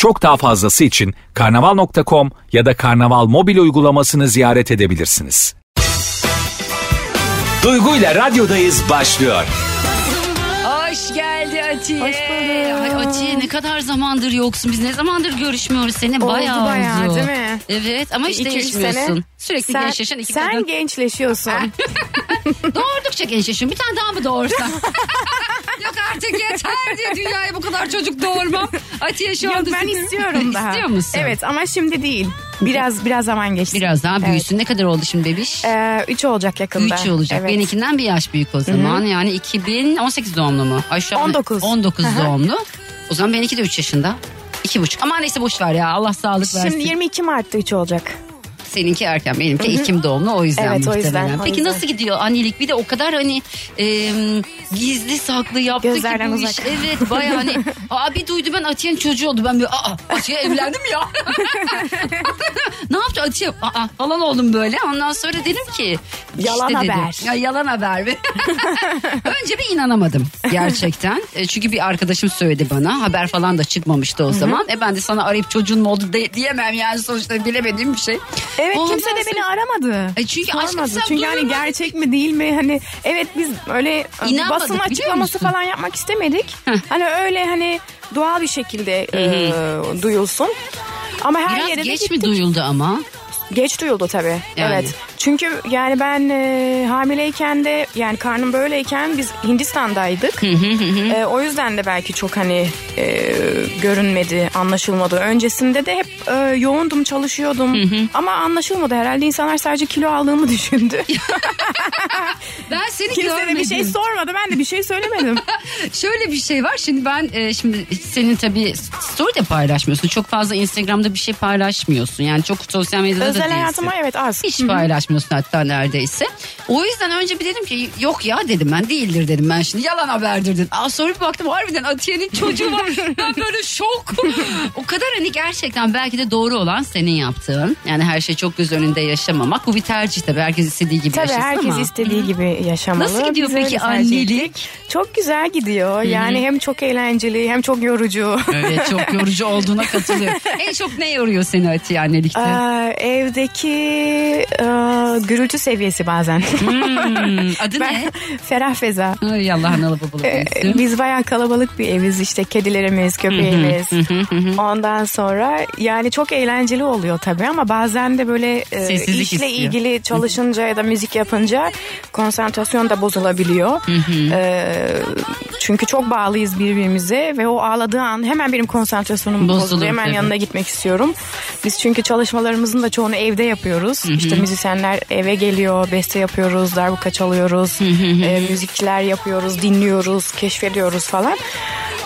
Çok daha fazlası için karnaval.com ya da karnaval mobil uygulamasını ziyaret edebilirsiniz. Duygu ile radyodayız başlıyor. Hoş geldi Atiye. Hoş bulduk. Ay Atiye ne kadar zamandır yoksun. Biz ne zamandır görüşmüyoruz. Seni bayağı bayağı, oldu. değil mi? Evet ama hiç İki, üç değişmiyorsun. sene. Sürekli sen, gençleşen iki Sen kadın. gençleşiyorsun. Doğurdukça gençleşiyorum. Bir tane daha mı doğursam? Yok artık yeter diye dünyaya bu kadar çocuk doğurmam. Atiye şu Yok anda... ben istiyorum daha. İstiyor musun? Evet ama şimdi değil. Biraz biraz zaman geçti. Biraz daha büyüsün. Ne kadar oldu şimdi bebiş? Ee, üç olacak yakında. 3 olacak. Evet. Benimkinden bir yaş büyük o zaman. Yani 2018 doğumlu mu? An 19. 19 Hı hı. doğumlu. O zaman benimki de 3 yaşında. 2,5. Ama neyse boş ver ya. Allah sağlık versin. Şimdi 22 Mart'ta 3 olacak. Seninki erken benimki Ekim doğumlu o yüzden Evet, o yüzden, muhtemelen. o Peki yüzden. nasıl gidiyor annelik bir de o kadar hani e, gizli saklı yaptı Gözlerden ki bu uzak. iş. Evet baya hani abi duydu ben Atiye'nin çocuğu oldu ben böyle aa Atiye evlendi mi ya? ne yaptı Atiye aa falan oldum böyle ondan sonra dedim ki Yalan işte dedim, haber. Ya yalan haber. Önce bir inanamadım gerçekten. E, çünkü bir arkadaşım söyledi bana haber falan da çıkmamıştı o zaman. E ben de sana arayıp çocuğun mu oldu de- diyemem yani sonuçta bilemediğim bir şey. Evet Ondan kimse de sonra- beni aramadı. E çünkü aşkım Sormadı. sen Çünkü hani gerçek mi değil mi? Hani evet biz öyle e, İnanmadık, basın biliyor açıklaması musun? falan yapmak istemedik. hani öyle hani doğal bir şekilde e, duyulsun. Ama her Biraz yere de geç mi gittik. duyuldu ama? Geç duyuldu tabii. Yani. Evet. Çünkü yani ben e, hamileyken de yani karnım böyleyken biz Hindistan'daydık. E, o yüzden de belki çok hani e, görünmedi, anlaşılmadı. Öncesinde de hep e, yoğundum, çalışıyordum. Ama anlaşılmadı. Herhalde insanlar sadece kilo aldığımı düşündü. Ben seni Kimse de görmedim. bir şey sormadı. Ben de bir şey söylemedim. Şöyle bir şey var. Şimdi ben e, şimdi senin tabii story de paylaşmıyorsun. Çok fazla Instagram'da bir şey paylaşmıyorsun. Yani çok sosyal medyada da Özel değilsin. hayatıma evet az. Hiç paylaşmıyorsun hatta neredeyse. O yüzden önce bir dedim ki yok ya dedim ben değildir dedim ben şimdi yalan haberdir dedim. Aa, sonra bir baktım harbiden Atiye'nin çocuğu var. ben böyle şok. o kadar hani gerçekten belki de doğru olan senin yaptığın. Yani her şey çok göz önünde yaşamamak. Bu bir tercih tabii herkes istediği gibi Tabii yaşasın herkes ama. istediği gibi yaşamalı. Nasıl gidiyor Biz peki annelik? Çok güzel gidiyor. Yani hem çok eğlenceli hem çok yorucu. Evet çok yorucu olduğuna katılıyorum. en çok ne yoruyor seni Atiye annelikte? Aa, evdeki aa, gürültü seviyesi bazen. Hmm, adı Ben- ne? Ferah feza. Ay Allah analı babalı Ee. Biz bayağı kalabalık bir eviz işte kedilerimiz, köpeğimiz. Ondan sonra yani çok eğlenceli oluyor tabii ama bazen de böyle e, işle istiyor. ilgili çalışınca ya da müzik yapınca konsantrasyon da bozulabiliyor. Ee, çünkü çok bağlıyız birbirimize ve o ağladığı an hemen benim konsantrasyonum bozuluyor. Hemen tabii. yanına gitmek istiyorum. Biz çünkü çalışmalarımızın da çoğunu evde yapıyoruz. İşte müzisyenler eve geliyor, beste yapıyoruz, darbuka çalıyoruz, e, müzikler yapıyoruz, dinliyoruz, keşfediyoruz falan.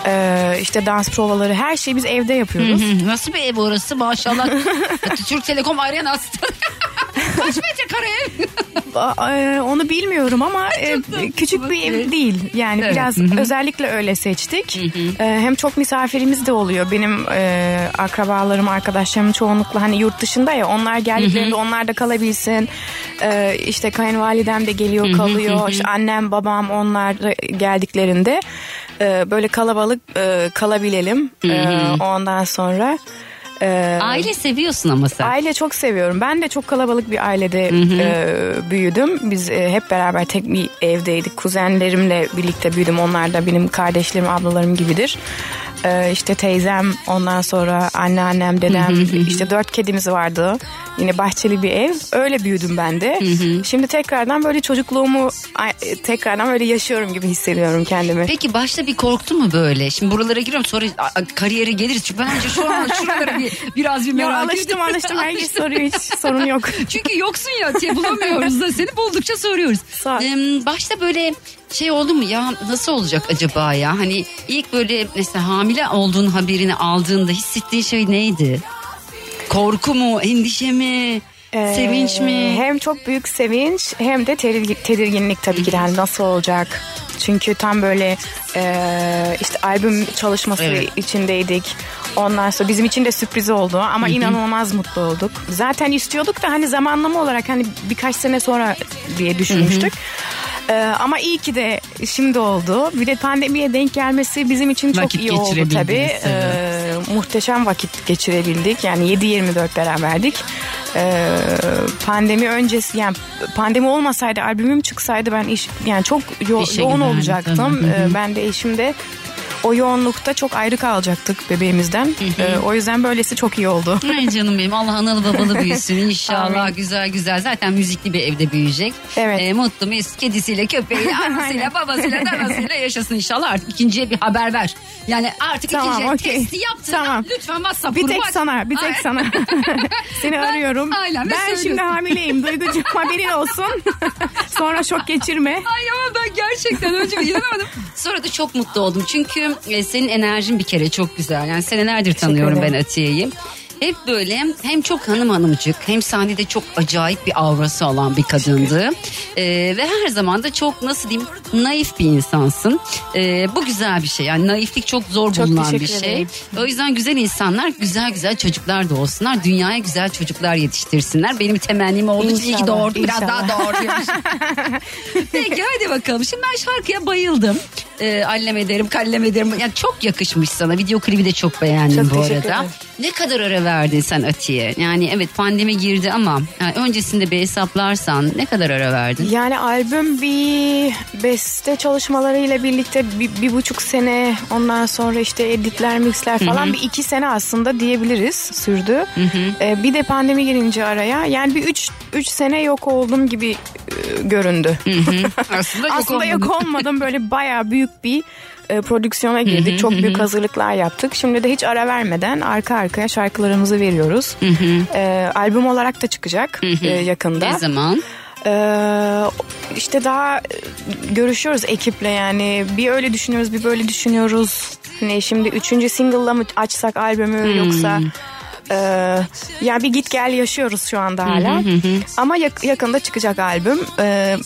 Ee, işte dans provaları her şeyi biz evde yapıyoruz. Hı, Nasıl bir ev orası maşallah. Türk Telekom Arenası. Kaç metrekare ev? Ba- e, Onu bilmiyorum ama e, küçük bir ev değil. Yani Evet, biraz özellikle öyle seçtik. E, Hem çok misafirimiz de oluyor. Benim e, akrabalarım, arkadaşlarım çoğunlukla hani yurt dışında ya onlar geldiklerinde onlar da kalabilsin. E, işte kayınvalidem de geliyor kalıyor. İşte annem, babam onlar da geldiklerinde e, böyle kalabalık e, kalabilelim. E, ondan sonra e, Aile seviyorsun ama sen. Aile çok seviyorum. Ben de çok kalabalık bir ailede e, büyüdüm. Biz e, hep beraber tek bir evdeydik. Kuzenlerimle birlikte büyüdüm. Onlar da benim kardeşlerim, ablalarım gibidir. E, işte teyzem, ondan sonra anneannem, dedem. işte dört kedimiz vardı. Yine bahçeli bir ev. Öyle büyüdüm ben de. Şimdi tekrardan böyle çocukluğumu tekrardan böyle yaşıyorum gibi hissediyorum kendimi. Peki başta bir korktun mu böyle? Şimdi buralara giriyorum sonra kariyere geliriz. Çünkü ben önce şu an şuralara bir, biraz bir merak alıştım ettim. alıştım. Herkes soruyor hiç sorun yok. Çünkü yoksun ya diye bulamıyoruz da seni buldukça soruyoruz. Sağ. Em, başta böyle şey oldu mu ya nasıl olacak acaba ya? Hani ilk böyle mesela hamile olduğun haberini aldığında hissettiğin şey neydi? korku mu, endişe mi, Ee, sevinç mi? Hem çok büyük sevinç hem de tedirgin- tedirginlik tabii ki de hani nasıl olacak. Çünkü tam böyle e, işte albüm çalışması Evet. içindeydik. Ondan sonra bizim için de sürpriz oldu ama inanılmaz mutlu olduk. Zaten istiyorduk da hani zamanlama olarak hani birkaç sene sonra diye düşünmüştük. Ee, ama iyi ki de şimdi oldu. Bir de pandemiye denk gelmesi bizim için çok Vakit iyi oldu tabii. evet. Ee, muhteşem vakit geçirebildik. Yani 7-24 beraberdik. Ee, pandemi öncesi yani pandemi olmasaydı albümüm çıksaydı ben iş yani çok yo- İşe yoğun olacaktım. Ee, ben de eşim de o yoğunlukta çok ayrı kalacaktık bebeğimizden. Ee, o yüzden böylesi çok iyi oldu. Ay canım benim Allah analı babalı büyüsün inşallah güzel güzel zaten müzikli bir evde büyüyecek. Evet. Ee, mutlu mesut kedisiyle köpeğiyle anasıyla babasıyla danasıyla yaşasın inşallah artık ikinciye bir haber ver. Yani artık Tamam, ikinciye okey. testi yaptın Tamam. lütfen WhatsApp Bir tek aç. sana, bir tek sana. Seni Ben- arıyorum. aynen, ben şimdi hamileyim. Duygucuğum haberin olsun. Sonra şok geçirme. Ay ama ben gerçekten önce inanamadım. Sonra da çok mutlu oldum. Çünkü e, senin enerjin bir kere çok güzel. Yani senelerdir tanıyorum ben. Atiye'yi. Hep böyle hem çok hanım hanımcık hem sahnede çok acayip bir aurası olan bir kadındı. E, ve her zaman da çok nasıl diyeyim naif bir insansın. E, bu güzel bir şey. Yani naiflik çok zor Çok bulunan bir şey. ederim. O yüzden güzel insanlar güzel güzel çocuklar da olsunlar. Dünyaya güzel çocuklar yetiştirsinler. Benim temennim olduğu için iyi ki doğurdum. Biraz daha doğuruyormuş. Peki hadi bakalım. Şimdi ben şarkıya bayıldım. Ee, allem ederim, kallem ederim. Yani çok yakışmış sana. Video klibi de çok beğendim Çok bu arada. ederim. Ne kadar ara verdin sen Atiye? Yani evet pandemi girdi ama yani öncesinde bir hesaplarsan ne kadar ara verdin? Yani albüm bir beste çalışmalarıyla birlikte bir, bir buçuk sene ondan sonra işte editler mixler falan bir iki sene aslında diyebiliriz sürdü. Ee, bir de pandemi girince araya yani bir üç, üç sene yok oldum gibi e, göründü. Aslında yok aslında yok olmadı. olmadım böyle bayağı büyük bir e, prodüksiyona girdik. Çok büyük hazırlıklar yaptık. Şimdi de hiç ara vermeden arka arkaya şarkılarımızı veriyoruz. E, albüm olarak da çıkacak e, yakında. Ne zaman? Ee, işte daha e, görüşüyoruz ekiple yani bir öyle düşünüyoruz bir böyle düşünüyoruz. Hani şimdi üçüncü single'la mı açsak albümü yoksa e, ya bir git gel yaşıyoruz şu anda hala. Ama yak- yakında çıkacak albüm. Ee,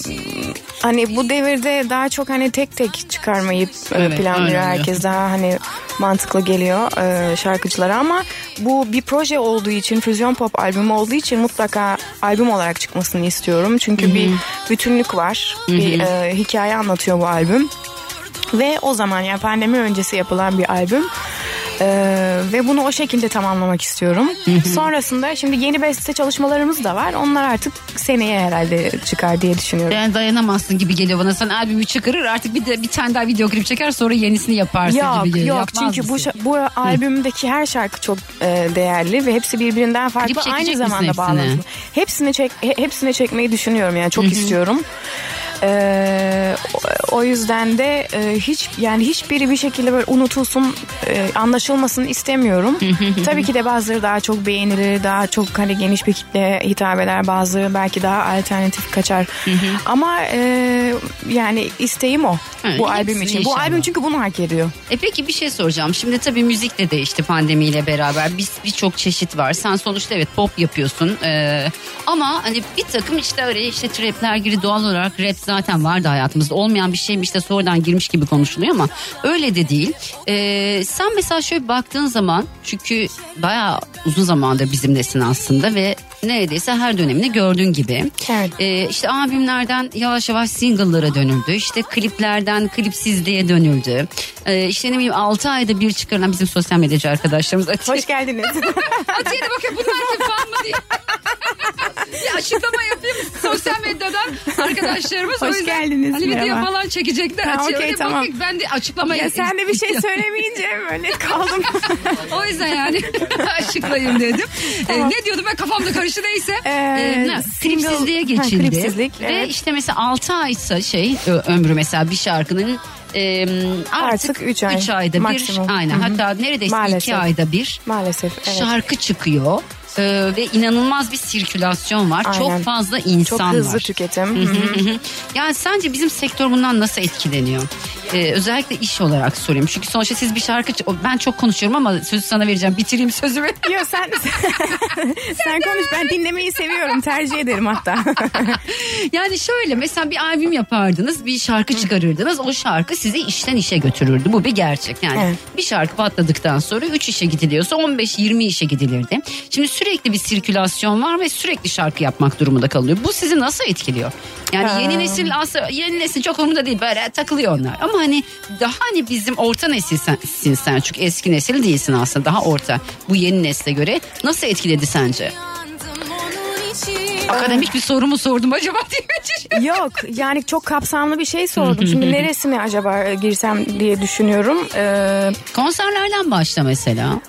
hani bu devirde daha çok hani tek tek çıkarmayı e, Evet, planlıyor herkes. Daha hani mantıklı geliyor e, şarkıcılara. Ama bu bir proje olduğu için füzyon pop albümü olduğu için mutlaka albüm olarak çıkmasını istiyorum. Çünkü bir bütünlük var. Bir e, hikaye anlatıyor bu albüm. Ve o zaman yani pandemi öncesi yapılan bir albüm Ee, ve bunu o şekilde tamamlamak istiyorum. Sonrasında şimdi yeni beste çalışmalarımız da var. Onlar artık seneye herhalde çıkar diye düşünüyorum. Yani dayanamazsın gibi geliyor bana. Sen albümü çıkarır artık bir de bir tane daha video klip çeker sonra yenisini yaparsın Yok gibi geliyor. yok Yapmaz çünkü bu mısın? bu albümdeki her şarkı çok e, değerli ve hepsi birbirinden farklı çekecek aynı zamanda hepsini? bağlantılı. Hepsini çek he- hepsini çekmeyi düşünüyorum yani çok istiyorum. Ee, o- yüzden de e, hiç yani hiçbiri bir şekilde böyle unutulsun e, anlaşılmasın istemiyorum. Tabii ki de bazıları daha çok beğenilir, daha çok hani geniş bir kitleye hitap eder, bazıları belki daha alternatif kaçar. Ama e, yani isteğim o Evet, bu albüm için. Bu albüm çünkü bunu hak ediyor. E peki bir şey soracağım. Şimdi tabii müzik de değişti pandemiyle beraber. Biz birçok çeşit var. Sen sonuçta evet pop yapıyorsun. Ee, ama hani bir takım işte öyle işte trapler gibi doğal olarak rap zaten vardı hayatımızda. Olmayan bir şeymiş de sonradan girmiş gibi konuşuluyor ama öyle de değil. Ee, sen mesela şöyle baktığın zaman çünkü bayağı uzun zamandır bizimlesin aslında ve neredeyse her dönemini gördüğün gibi. Evet. Ee, işte albümlerden yavaş yavaş single'lara dönüldü. İşte kliplerden klipsizliğe dönüldü. Ee, işte ne bileyim 6 ayda bir çıkarılan bizim sosyal medyacı arkadaşlarımız Atiye. Hoş geldiniz. Atiye de bakın bunlar kim falan mı diye. bir açıklama yapayım sosyal medyadan arkadaşlarımız. o Hoş yüzden geldiniz, Hani video merhaba. falan çekecekler. Ha, Atiye. Öyle tamam. bakın, Ben de açıklama ya sen de bir şey söylemeyince böyle kaldım. O yüzden yani açıklayayım dedim. Ee, Tamam. ne diyordum ben kafamda karıştı neyse. Ee, Ee, single- klipsizliğe Ha, geçildi. klipsizlik, Ve evet. işte mesela 6 aysa şey ömrü mesela bir şarkının e, artık, Artık üç ay, ayda maksimum. bir aynen Hı hı. hatta neredeyse 2 Maalesef. ayda bir Maalesef evet. şarkı çıkıyor. Ee, ve inanılmaz bir sirkülasyon var. Aynen. Çok fazla insan Çok hızlı var. tüketim. Yani sence bizim sektör bundan nasıl etkileniyor? E, özellikle iş olarak sorayım. Çünkü sonuçta siz bir şarkı ben çok konuşuyorum ama sözü sana vereceğim. Bitireyim sözümü. Yok sen sen konuş ben dinlemeyi seviyorum tercih ederim hatta. yani şöyle mesela bir albüm yapardınız, bir şarkı çıkarırdınız. O şarkı sizi işten işe götürürdü. Bu bir gerçek. Yani Evet. bir şarkı patladıktan sonra 3 işe gidiliyorsa 15-20 işe gidilirdi. Şimdi sürekli bir sirkülasyon var ve sürekli şarkü yapmak durumunda kalıyor. Bu sizi nasıl etkiliyor? Yani yeni nesil aslında yeni nesil çok umurunda değil böyle takılıyor onlar. Ama hani daha hani bizim orta nesilsin sen çünkü eski nesil değilsin aslında daha orta. Bu yeni nesle göre nasıl etkiledi sence? Akademik bir soru mu sordum acaba diye. Yok yani çok kapsamlı bir şey sordum. Şimdi neresine acaba girsem diye düşünüyorum. Ee, Konserlerden başla mesela.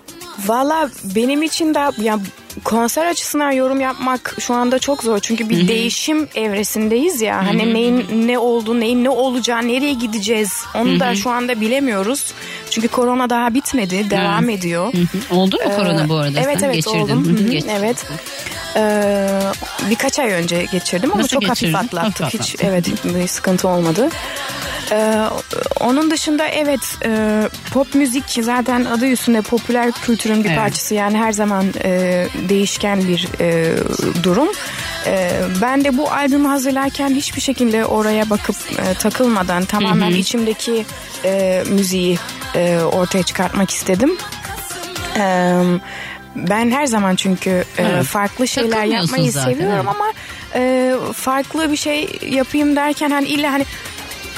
Valla benim için de ya konser açısından yorum yapmak şu anda çok zor. Çünkü bir değişim evresindeyiz ya. Hani neyin ne oldu, neyin ne olacağı, nereye gideceğiz onu da şu anda bilemiyoruz. Çünkü korona daha bitmedi, devam ediyor. Oldu mu Ee, korona bu arada? Evet Sen evet geçirdin. oldum. Hı hı, Hı hı, geçirdin. evet. Ee, birkaç ay önce geçirdim ama Nasıl çok hafif geçirdin? atlattık. Hafif Hiç atlattın. evet bir sıkıntı olmadı. Ee, onun dışında evet e, pop müzik zaten adı üstünde popüler kültürün bir Evet. parçası yani her zaman e, değişken bir e, durum. E, ben de bu albümü hazırlarken hiçbir şekilde oraya bakıp e, takılmadan tamamen içimdeki e, müziği e, ortaya çıkartmak istedim. E, ben her zaman çünkü e, Evet. farklı şeyler yapmayı zaten, seviyorum evet. ama e, farklı bir şey yapayım derken hani illa hani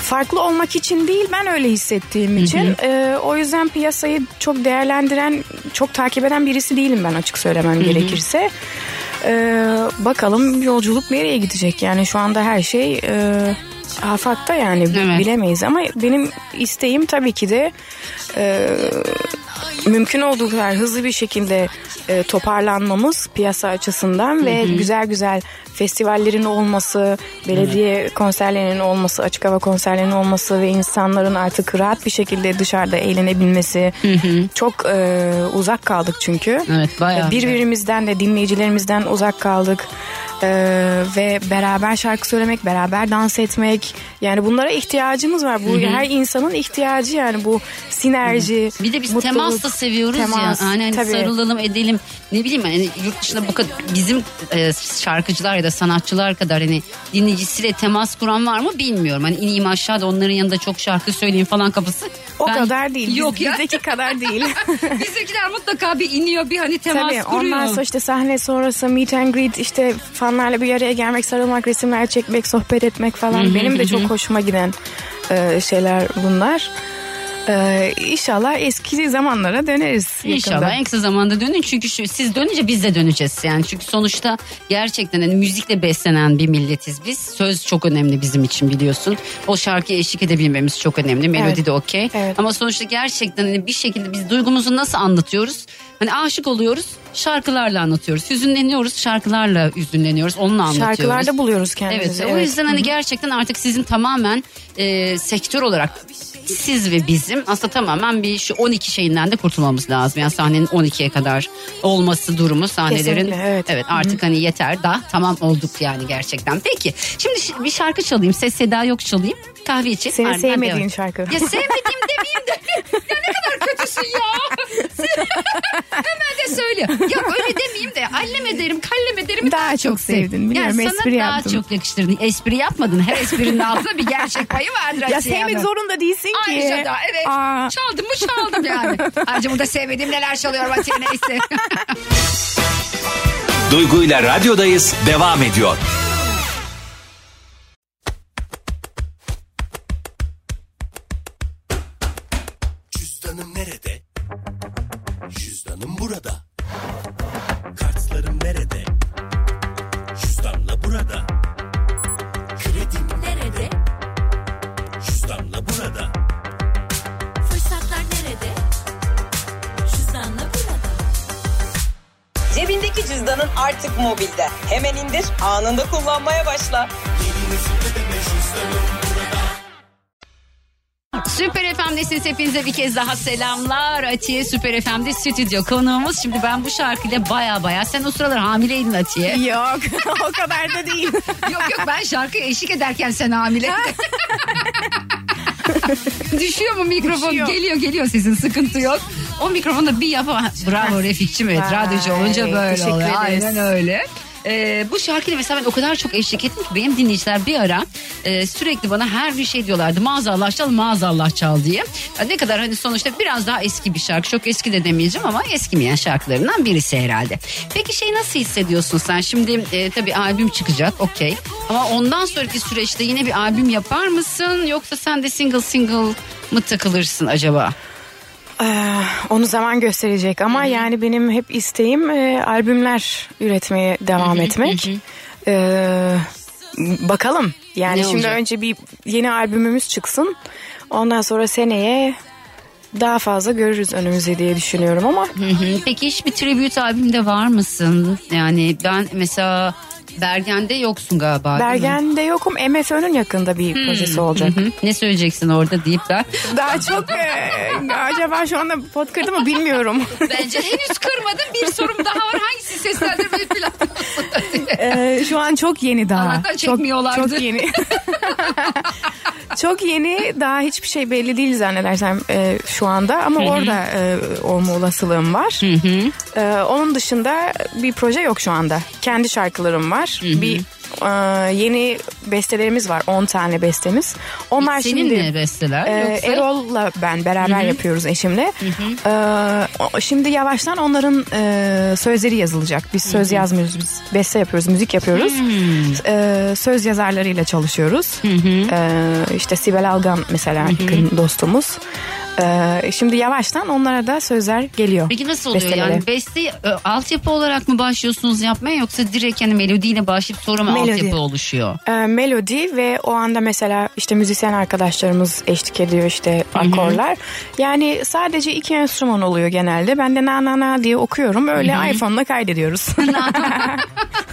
farklı olmak için değil ben öyle hissettiğim için. E, o yüzden piyasayı çok değerlendiren çok takip eden birisi değilim ben açık söylemem gerekirse. E, bakalım yolculuk nereye gidecek? Yani şu anda her şey e, afakta yani Evet. bilemeyiz. Ama benim isteğim tabii ki de e, mümkün olduğu kadar hızlı bir şekilde e, toparlanmamız piyasa açısından ve güzel güzel festivallerin olması, belediye konserlerinin olması, açık hava konserlerinin olması ve insanların artık rahat bir şekilde dışarıda eğlenebilmesi. Çok e, uzak kaldık çünkü. Evet, bayağı. Birbirimizden de dinleyicilerimizden uzak kaldık. E, ve beraber şarkı söylemek, beraber dans etmek. Yani bunlara ihtiyacımız var. Bu her insanın ihtiyacı yani bu sinerji. Bir de biz mutluluk, temas da seviyoruz temas, ya. Hani, hani tabii. sarılalım edelim. Ne bileyim hani yurt dışında bu kadar bizim e, şarkıcılar ya da sanatçılar kadar hani dinleyicisiyle temas kuran var mı bilmiyorum. Hani ineyim aşağıda onların yanında çok şarkı söyleyeyim falan kafası. O Ben- kadar değil. Yok Biz- ya. Bizdeki kadar değil. Bizdekiler mutlaka bir iniyor bir hani temas Tabii kuruyor. ondan sonra işte sahne sonrası meet and greet işte fanlarla bir araya gelmek, sarılmak, resimler çekmek, sohbet etmek falan. Benim de çok hoşuma giden e, şeyler bunlar. E, inşallah eski zamanlara döneriz. yakında. İnşallah en kısa zamanda dönün çünkü şu, siz dönünce biz de döneceğiz yani çünkü sonuçta gerçekten hani müzikle beslenen bir milletiz biz söz çok önemli bizim için biliyorsun o şarkıya eşlik edebilmemiz çok önemli melodi Evet. de okey Evet. ama sonuçta gerçekten hani bir şekilde biz duygumuzu nasıl anlatıyoruz hani aşık oluyoruz şarkılarla anlatıyoruz hüzünleniyoruz şarkılarla hüzünleniyoruz onunla anlatıyoruz. Şarkılarda buluyoruz Evet, kendimizi. o yüzden hani gerçekten artık sizin tamamen e, sektör olarak siz ve bizim aslında tamamen bir şu 12 şeyinden de kurtulmamız lazım. Yani sahnenin 12'ye kadar olması durumu sahnelerin. Kesinlikle, evet. artık hani yeter da tamam olduk yani gerçekten. Peki şimdi bir şarkı çalayım. Ses seda yok çalayım. Kahve içip. Senin ardından sevmediğin şarkı. Ya sevmediğim demeyeyim de. Ya ne kadar kötüsün ya. Hemen de söyle. Ya öyle demeyeyim de allem ederim kallem ederim. Daha çok sevdin, biliyorum, Yani sana espri daha yaptım. çok yakıştırdın. Espri yapmadın. Her esprinin altında bir gerçek payı vardır. Ya Asiye sevmek zorunda değilsin ki. Ayrıca da evet. Aa. Çaldım mı çaldım yani. Ayrıca burada sevmediğim neler çalıyor Atiye neyse. Duygu ile radyodayız devam ediyor. Bir kez daha selamlar. Atiye Süper FM'de stüdyo konuğumuz. Şimdi ben bu şarkıyla baya baya sen o sıralar hamileydin Atiye. Yok o kadar da değil. yok yok ben şarkıya eşlik ederken sen hamileydin. Düşüyor mu mikrofon? Düşüyor. Geliyor geliyor sesin sıkıntı yok. O mikrofonu da bir yap. Bravo Refikçim evet Vay, radyocu olunca böyle teşekkür oluyor. ederiz. Aynen öyle. Ee, bu şarkıyla mesela ben o kadar çok eşlik ettim ki benim dinleyiciler bir ara e, sürekli bana her bir şey diyorlardı. Maazallah çal maazallah çal diye. Ya ne kadar hani sonuçta biraz daha eski bir şarkı. Çok eski de demeyeceğim ama eskimeyen şarkılarından birisi herhalde. Peki şey nasıl hissediyorsun sen? Şimdi e, tabii albüm çıkacak okey. Ama ondan sonraki süreçte yine bir albüm yapar mısın? Yoksa sen de single single mı takılırsın acaba? Ee, onu zaman gösterecek ama yani benim hep isteğim e, albümler üretmeye devam etmek. Ee, bakalım. Yani Ne şimdi olacak? önce bir yeni albümümüz çıksın. Ondan sonra seneye daha fazla görürüz önümüzde diye düşünüyorum ama Hı hı. Peki hiçbir tribute albümde var mısın? Yani ben mesela Bergen'de yoksun galiba. Bergen'de yokum. MFÖ'nün yakında bir projesi olacak. Hı. Ne söyleyeceksin orada deyip ben. Daha çok e, acaba şu anda pot kırdı mı bilmiyorum. Bence henüz kırmadım bir sorum daha var. Hangisi seslendirmeyi planlıyorsun? Ee, şu an çok yeni daha. Çok, çekmiyorlardı. çok yeni. çok yeni daha hiçbir şey belli değil zannedersem e, şu anda ama orada e, olma olasılığım var. E, onun dışında bir proje yok şu anda. Kendi şarkılarım var. Bir e, yeni bestelerimiz var 10 tane bestemiz. Onlar Senin şimdi mi besteler? e, Yoksa? Erol'la ben beraber yapıyoruz eşimle. E, o- şimdi yavaştan onların e, sözleri yazılacak. Biz söz yazmıyoruz. Biz beste yapıyoruz, müzik yapıyoruz. E, söz yazarlarıyla çalışıyoruz. E, işte Sibel Algan mesela yakın dostumuz. E, şimdi yavaştan onlara da sözler geliyor. Peki nasıl oluyor bestelere. yani beste e, altyapı olarak mı başlıyorsunuz yapmaya yoksa direkt yani melodiyle başlayıp sonra mı Melodi. altyapı oluşuyor? e, melodi ve o anda mesela işte müzisyen arkadaşlarımız eşlik ediyor işte akorlar. Yani sadece iki enstrüman oluyor genelde. Ben de na na na diye okuyorum. Öyle iPhone'la kaydediyoruz.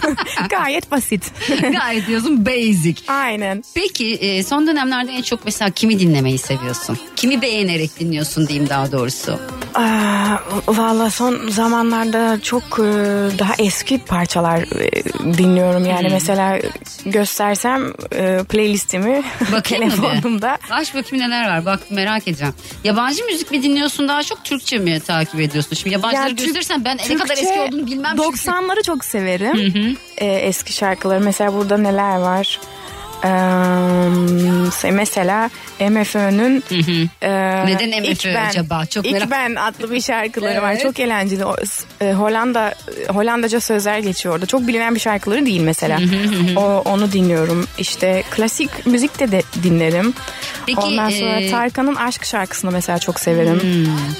Gayet basit. Gayet diyorsun basic. Aynen. Peki e, son dönemlerde en çok mesela kimi dinlemeyi seviyorsun? Kimi beğenerek dinliyorsun diyeyim daha doğrusu. Valla son zamanlarda çok e, daha eski parçalar e, dinliyorum. Yani mesela göstersem e, playlistimi Bakayım telefonumda. Aç bakayım neler var bak merak edeceğim. Yabancı müzik mi dinliyorsun daha çok Türkçe mi takip ediyorsun? Şimdi yabancıları Ya Türk- gösterirsen ben ne kadar Türkçe eski olduğunu bilmem çünkü. 90'ları çok severim. Ee, eski şarkıları. Mesela burada neler var? Ee, mesela MFÖ'nün e, Neden MFÖ Ben- acaba? Çok İlk merak- Ben adlı bir şarkıları var. Evet. Çok eğlenceli. O, e, Hollanda Hollandaca sözler geçiyor orada. Çok bilinen bir şarkıları değil mesela. o, onu dinliyorum. İşte klasik müzik de, de dinlerim. Peki, ondan sonra e. Tarkan'ın Aşk şarkısını mesela çok severim.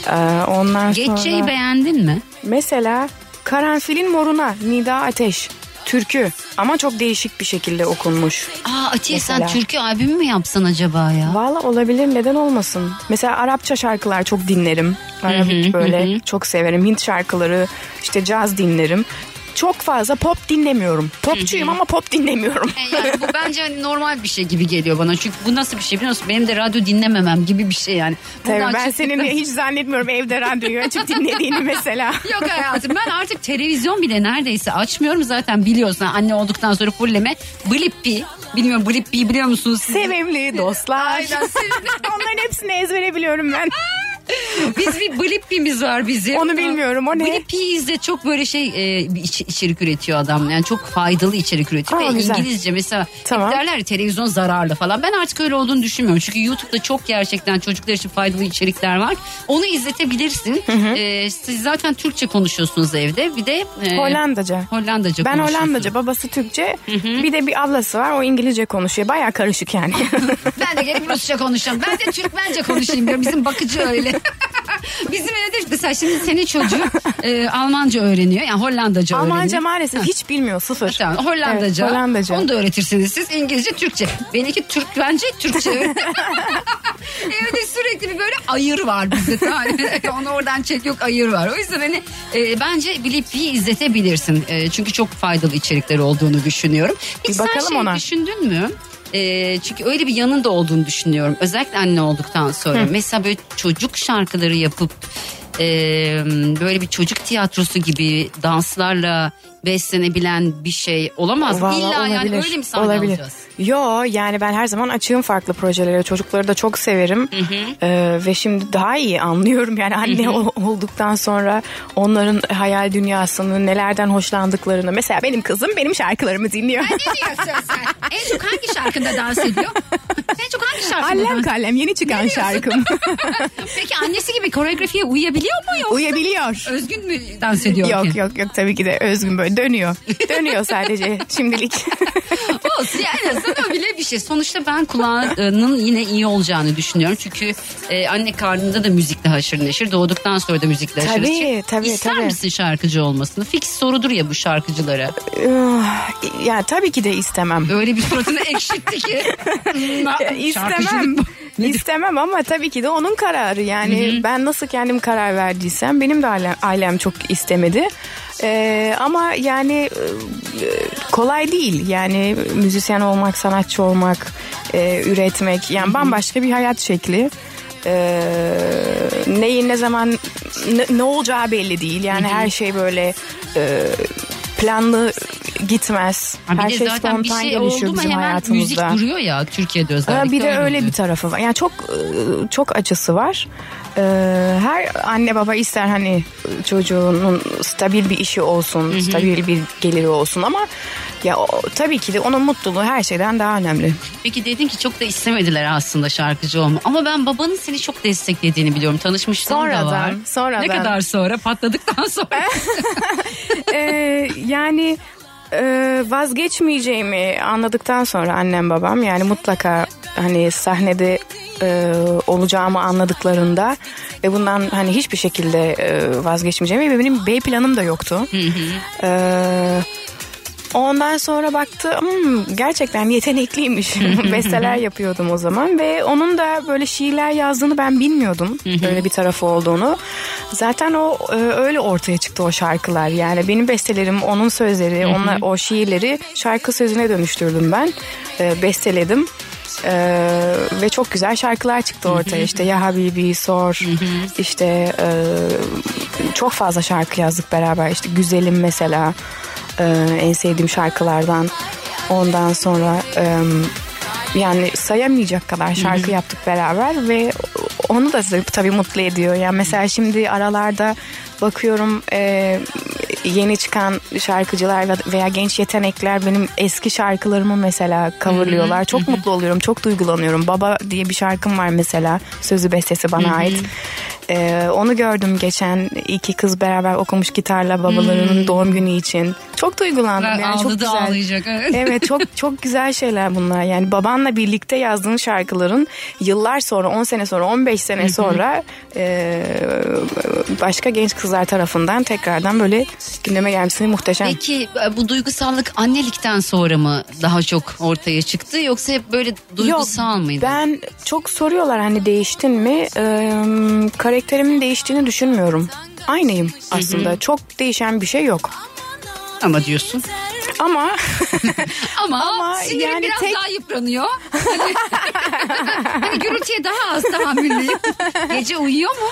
Ee, ondan sonra Geçe'yi beğendin mi? Mesela Karanfilin Moruna Nida Ateş türkü ama çok değişik bir şekilde okunmuş. Aa Atiye sen Mesela. türkü albümü mü yapsan acaba ya? Valla olabilir neden olmasın. Mesela Arapça şarkılar çok dinlerim. Arabik böyle çok severim. Hint şarkıları işte caz dinlerim. Çok fazla pop dinlemiyorum. Popçuyum ama pop dinlemiyorum. E, Yani bu bence hani normal bir şey gibi geliyor bana. Çünkü bu nasıl bir şey biliyor musun? Benim de radyo dinlememem gibi bir şey yani. Tabii Buradan ben çıktım. senin hiç zannetmiyorum evde radyoyu açıp dinlediğini mesela. Yok hayatım ben artık televizyon bile neredeyse açmıyorum. Zaten biliyorsun anne olduktan sonra fulleme. Blippi. Bilmiyorum Blippi'yi biliyor musunuz? siz? Sevimli dostlar. Aynen, sevimli. Onların hepsini ezbere biliyorum ben. Biz bir Blippi'miz var bizim. Onu bilmiyorum, o ne? İzle çok böyle şey e, bir iç- içerik üretiyor adam. Yani çok faydalı içerik üretiyor. Aa, Ve güzel. İngilizce mesela Tamam. hep derler ya, televizyon zararlı falan. Ben artık öyle olduğunu düşünmüyorum. Çünkü YouTube'da çok gerçekten çocuklar için faydalı içerikler var. Onu izletebilirsin. E, siz zaten Türkçe konuşuyorsunuz evde. Bir de e, Hollandaca. Hollandaca Ben konuşuyorsun. Hollandaca, babası Türkçe. Bir de bir ablası var, o İngilizce konuşuyor. Baya karışık yani. Ben de gelip Rusça konuşacağım. Ben de Türkmence konuşayım diyor. Bizim bakıcı öyle. Bizim evde mesela şimdi senin çocuğun e, Almanca öğreniyor. Yani Hollandaca öğreniyor. Almanca maalesef hiç bilmiyor, sıfır. Tamam, Hollandaca. Evet, Hollandaca. Onu da öğretirsiniz siz. İngilizce, Türkçe. Benimki Türkmence, Türkçe. Evde sürekli bir böyle ayır var bizde. Tamam. Onu oradan çek yok ayır var. O yüzden hani e, bence Blippi'yi izletebilirsin. E, çünkü çok faydalı içerikleri olduğunu düşünüyorum. Hiç Bir sen bakalım şey ona. düşündün mü? E, çünkü öyle bir yanın da olduğunu düşünüyorum. Özellikle anne olduktan sonra. Mesela böyle çocuk şarkıları yapıp e, böyle bir çocuk tiyatrosu gibi danslarla beslenebilen bir şey olamaz mı? Vallahi İlla yani olabilir, öyle mi sahne olabilir. alacağız? Yo yani ben her zaman açığım farklı projelere. Çocukları da çok severim. Ee, ve şimdi daha iyi anlıyorum. Yani anne ol- olduktan sonra onların hayal dünyasını, nelerden hoşlandıklarını. Mesela benim kızım benim şarkılarımı dinliyor. Ne diyorsun sen? En çok hangi şarkında dans ediyor? En çok hangi şarkında Allem dans kallem yeni çıkan şarkım. Peki annesi gibi koreografiye uyabiliyor mu yoksa? Uyabiliyor. Özgün mü dans ediyor? Yok ki? yok yok tabii ki de özgün böyle dönüyor. Dönüyor sadece şimdilik. Olsun yani o bile bir şey. Sonuçta ben kulağının yine iyi olacağını düşünüyorum. Çünkü e, anne karnında da müzikle haşır neşir. Doğduktan sonra da müzikle haşır Tabii, neşir. tabii, İster tabii. misin şarkıcı olmasını? Fix sorudur ya bu şarkıcılara. ya tabii ki de istemem. Öyle bir suratını ekşitti ki. istemem. İstemem ama tabii ki de onun kararı. Yani ben nasıl kendim karar verdiysem benim de ailem, ailem çok istemedi. Ee, ama yani e, kolay değil. Yani müzisyen olmak, sanatçı olmak, e, üretmek yani bambaşka bir hayat şekli. Ee, neyin ne zaman ne, ne olacağı belli değil. Yani her şey böyle e, planlı gitmez. Ha, her de şey zaten bir spontan şey gelişiyor oldu mu bizim hemen müzik hayatımızda. duruyor ya Türkiye'de Ha, özellikle. bir de öyle bir tarafı var. Yani çok e, çok açısı var. Ee, her anne baba ister hani çocuğunun stabil bir işi olsun, stabil bir geliri olsun ama ya o, tabii ki de onun mutluluğu her şeyden daha önemli. Peki dedin ki çok da istemediler aslında şarkıcı olma. Ama ben babanın seni çok desteklediğini biliyorum. Tanışmışlığım da Sonradan, var. sonradan. Ne kadar sonra? Patladıktan sonra. Ee, yani e, vazgeçmeyeceğimi anladıktan sonra annem babam yani mutlaka hani sahnede e, olacağımı anladıklarında ve bundan hani hiçbir şekilde e, vazgeçmeyeceğimi ve benim B planım da yoktu. Ee, Ondan sonra baktım "Hmm, gerçekten yetenekliymiş. Besteler yapıyordum o zaman ve onun da böyle şiirler yazdığını ben bilmiyordum. Böyle bir tarafı olduğunu. Zaten o e, öyle ortaya çıktı o şarkılar. Yani benim bestelerim, onun sözleri, onlar o şiirleri şarkı sözüne dönüştürdüm ben. E, besteledim. Ee, ve çok güzel şarkılar çıktı ortaya. İşte ya Habibi sor işte e, çok fazla şarkı yazdık beraber. İşte güzelim mesela e, en sevdiğim şarkılardan. Ondan sonra e, yani sayamayacak kadar şarkı yaptık beraber ve onu da tabii mutlu ediyor. Yani mesela şimdi aralarda bakıyorum e, yeni çıkan şarkıcılar ve- veya genç yetenekler benim eski şarkılarımı mesela coverlıyorlar. Çok mutlu oluyorum, çok duygulanıyorum. Baba diye bir şarkım var mesela. Sözü bestesi bana ait. Ee, onu gördüm geçen iki kız beraber okumuş gitarla babalarının doğum günü için. Çok duygulandım. Yani çok güzel. ağlayacak. Evet. Evet çok çok güzel şeyler bunlar. Yani babanla birlikte yazdığın şarkıların yıllar sonra 10 sene sonra 15 sene sonra e, başka genç kızlar tarafından tekrardan böyle gündeme gelmesini muhteşem. Peki e, bu duygusallık annelikten sonra mı daha çok ortaya çıktı yoksa hep böyle duygusal Yok, mıydı? Ben çok soruyorlar hani değiştin mi? Ee, karakterimin değiştiğini düşünmüyorum. Aynıyım aslında. Çok değişen bir şey yok. Ama diyorsun. Ama Ama, Ama yani biraz tek- daha yıpranıyor. Hani, hani gürültüye daha az tahammüllüyüm. Gece uyuyor mu?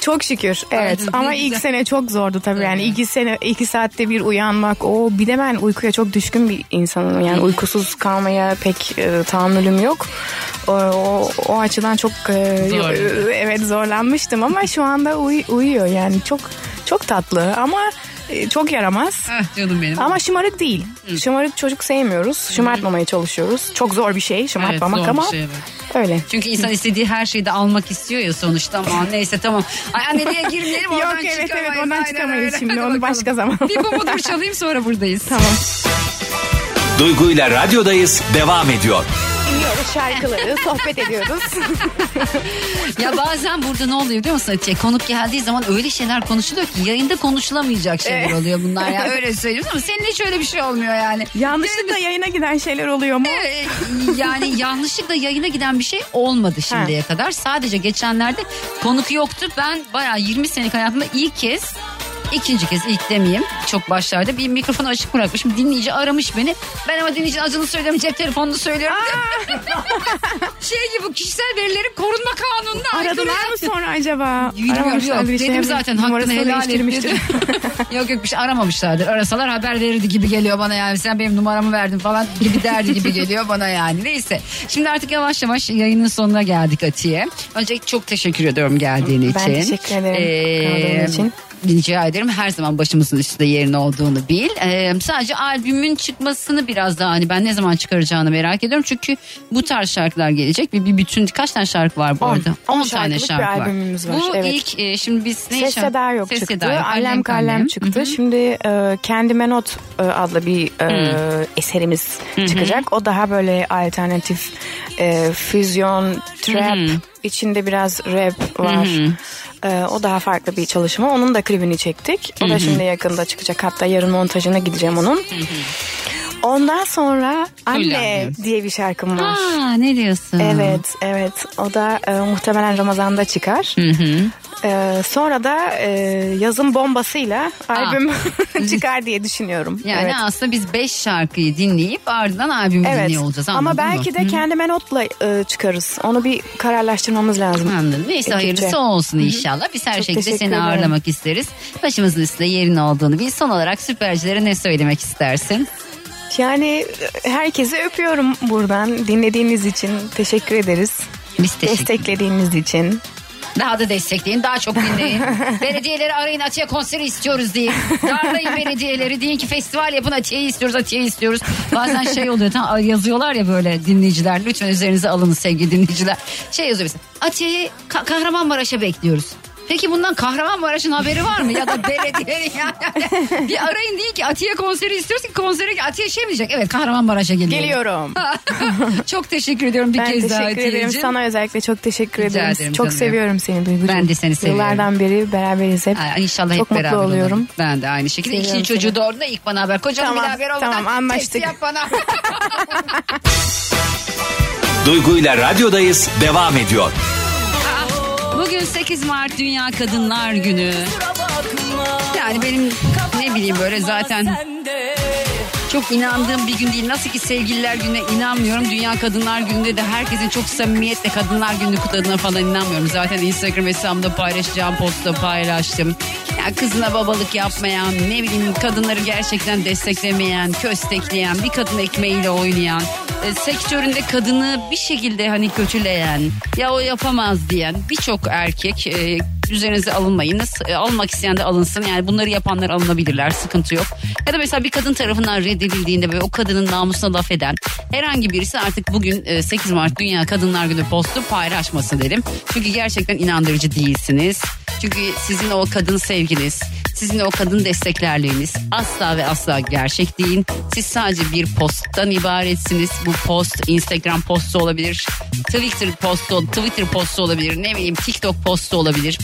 çok şükür evet. Aynen, Ama ilk güzel. sene çok zordu tabii. Yani iki sene iki saatte bir uyanmak. O bir de ben uykuya çok düşkün bir insanım. Yani uykusuz kalmaya pek e, tahammülüm yok. O, o, o açıdan çok e, Zor. evet zorlanmıştım ama şu anda uy- uyuyor. Yani çok çok tatlı ama e, çok yaramaz. Ah canım benim. Ama şımarık değil. Şımarık çocuk sevmiyoruz. Şımartmamaya çalışıyoruz. Çok zor bir şey şımartmamak Evet, ama şey, evet. öyle. Çünkü insan istediği her şeyi de almak istiyor ya sonuçta ama neyse tamam. Ay anneliğe girmeyelim oradan Yok evet çıkamayız. evet ondan çıkamayız öyle. şimdi Hadi onu bakalım. başka zaman. Bir pamudur çalayım sonra buradayız. tamam. Duygu ile radyodayız devam ediyor. Dinliyoruz şarkıları, sohbet ediyoruz. Ya bazen burada ne oluyor biliyor musun Atiye? Konuk geldiği zaman öyle şeyler konuşuluyor ki yayında konuşulamayacak şeyler oluyor bunlar ya öyle söylüyorsun ama senin hiç öyle bir şey olmuyor yani. Yanlışlıkla yayına giden şeyler oluyor mu? Ee, yani yanlışlıkla yayına giden bir şey olmadı şimdiye kadar. Sadece geçenlerde konuk yoktu. Ben bayağı 20 senelik hayatımda ilk kez İkinci kez ilk demeyeyim. Çok başlarda bir mikrofonu açık bırakmışım. Dinleyici aramış beni. Ben ama dinleyicinin adını söylüyorum. Cep telefonunu söylüyorum. şey gibi bu kişisel verilerin korunma kanununa. Aradılar mı sonra acaba? Bilmiyorum yok. şey Dedim yapmış- zaten hakkını helal et değiştirmiştir. dedim. yok yok bir şey aramamışlardır. Arasalar haber verirdi gibi geliyor bana yani. Sen benim numaramı verdin falan gibi derdi gibi geliyor bana yani. Neyse. Şimdi artık yavaş yavaş yayının sonuna geldik Atiye. Öncelikle çok teşekkür ediyorum geldiğin Ben için. teşekkür ederim kaldığın için. Rica ederim her zaman başımızın üstünde yerin olduğunu bil. Ee, sadece albümün çıkmasını biraz daha hani ben ne zaman çıkaracağını merak ediyorum. Çünkü bu tarz şarkılar gelecek ve bir bütün kaç tane şarkı var bu On. arada? On 10 tane şarkı var. var, Bu evet. ilk e, şimdi biz ne Ses Seda yok Ses çıktı. Yok. Alem Kallem çıktı. Şimdi e, Kendime Not e, adlı bir e, eserimiz çıkacak. O daha böyle alternatif e, füzyon, trap, içinde biraz rap var. E, o daha farklı bir çalışma. Onun da klibini çektik. O da şimdi yakında çıkacak. Hatta yarın montajına gideceğim onun. Ondan sonra Anne diye bir şarkım var. Aa, ne diyorsun? Evet, evet. O da e, muhtemelen Ramazan'da çıkar. E, sonra da e, yazın bombasıyla albüm çıkar diye düşünüyorum. Yani evet. aslında biz 5 şarkıyı dinleyip ardından albümü Evet. dinliyor olacağız. Ama belki mı? de kendime notla e, çıkarız. Onu bir kararlaştırmamız lazım. Anladım. Neyse Ekipçe. hayırlısı olsun inşallah. Biz her Çok şekilde seni ağırlamak isteriz. Başımızın üstünde yerin olduğunu bil. Son olarak süpercilere ne söylemek istersin? Yani e, herkesi öpüyorum buradan. Dinlediğiniz için teşekkür ederiz. Biz teşekkür Desteklediğiniz için. Daha da destekleyin, daha çok dinleyin. Belediyeleri arayın, Atiye konseri istiyoruz deyin. Darlayın belediyeleri, deyin ki festival yapın, Atiye'yi istiyoruz, Atiye'yi istiyoruz. Bazen şey oluyor, tam yazıyorlar ya böyle dinleyiciler. Lütfen üzerinize alın sevgili dinleyiciler. Şey yazıyor mesela, Atiye'yi Ka- Kahramanmaraş'a bekliyoruz. Peki bundan Kahramanmaraş'ın haberi var mı? Ya da belediyenin yani. Bir arayın deyin ki Atiye konseri istiyoruz ki konsere Atiye şey mi diyecek? Evet Kahramanmaraş'a geliyorum. Geliyorum. çok teşekkür ediyorum bir Ben kez daha teşekkür ederim. Sana özellikle çok teşekkür Rica ederim. ederim Çok seviyorum seni Duygucuğum. Ben de seni seviyorum. Yıllardan beri beraberiz hep. Ay, İnşallah Çok hep mutlu beraber oluyorum. olalım. Ben de aynı şekilde. Seviyorum İkinci çocuğu seni. doğurduğunda ilk bana haber. Kocanın Tamam, bir haber olmadan tamam, anlaştık. yap bana. Duygu ile radyodayız devam ediyor. Bugün 8 Mart Dünya Kadınlar Günü. Yani benim ne bileyim böyle zaten çok inandığım bir gün değil. Nasıl ki sevgililer gününe inanmıyorum. Dünya Kadınlar Günü'nde de herkesin çok samimiyetle Kadınlar Günü kutladığına falan inanmıyorum. Zaten Instagram hesabımda paylaşacağım postta paylaştım. Ya kızına babalık yapmayan, ne bileyim kadınları gerçekten desteklemeyen, köstekleyen, bir kadın ekmeğiyle oynayan, e, sektöründe kadını bir şekilde hani kötüleyen, ya o yapamaz diyen birçok erkek e, üzerinize alınmayınız. E, almak isteyen de alınsın. Yani bunları yapanlar alınabilirler. Sıkıntı yok. Ya da mesela bir kadın tarafından reddedildiğinde ve o kadının namusuna laf eden herhangi birisi artık bugün e, 8 Mart Dünya Kadınlar Günü postu paylaşmasın derim. Çünkü gerçekten inandırıcı değilsiniz. Çünkü sizin o kadın sevginiz, sizin o kadın desteklerliğiniz asla ve asla gerçek değil. Siz sadece bir posttan ibaretsiniz. Bu post Instagram postu olabilir, Twitter postu, Twitter postu olabilir, ne bileyim TikTok postu olabilir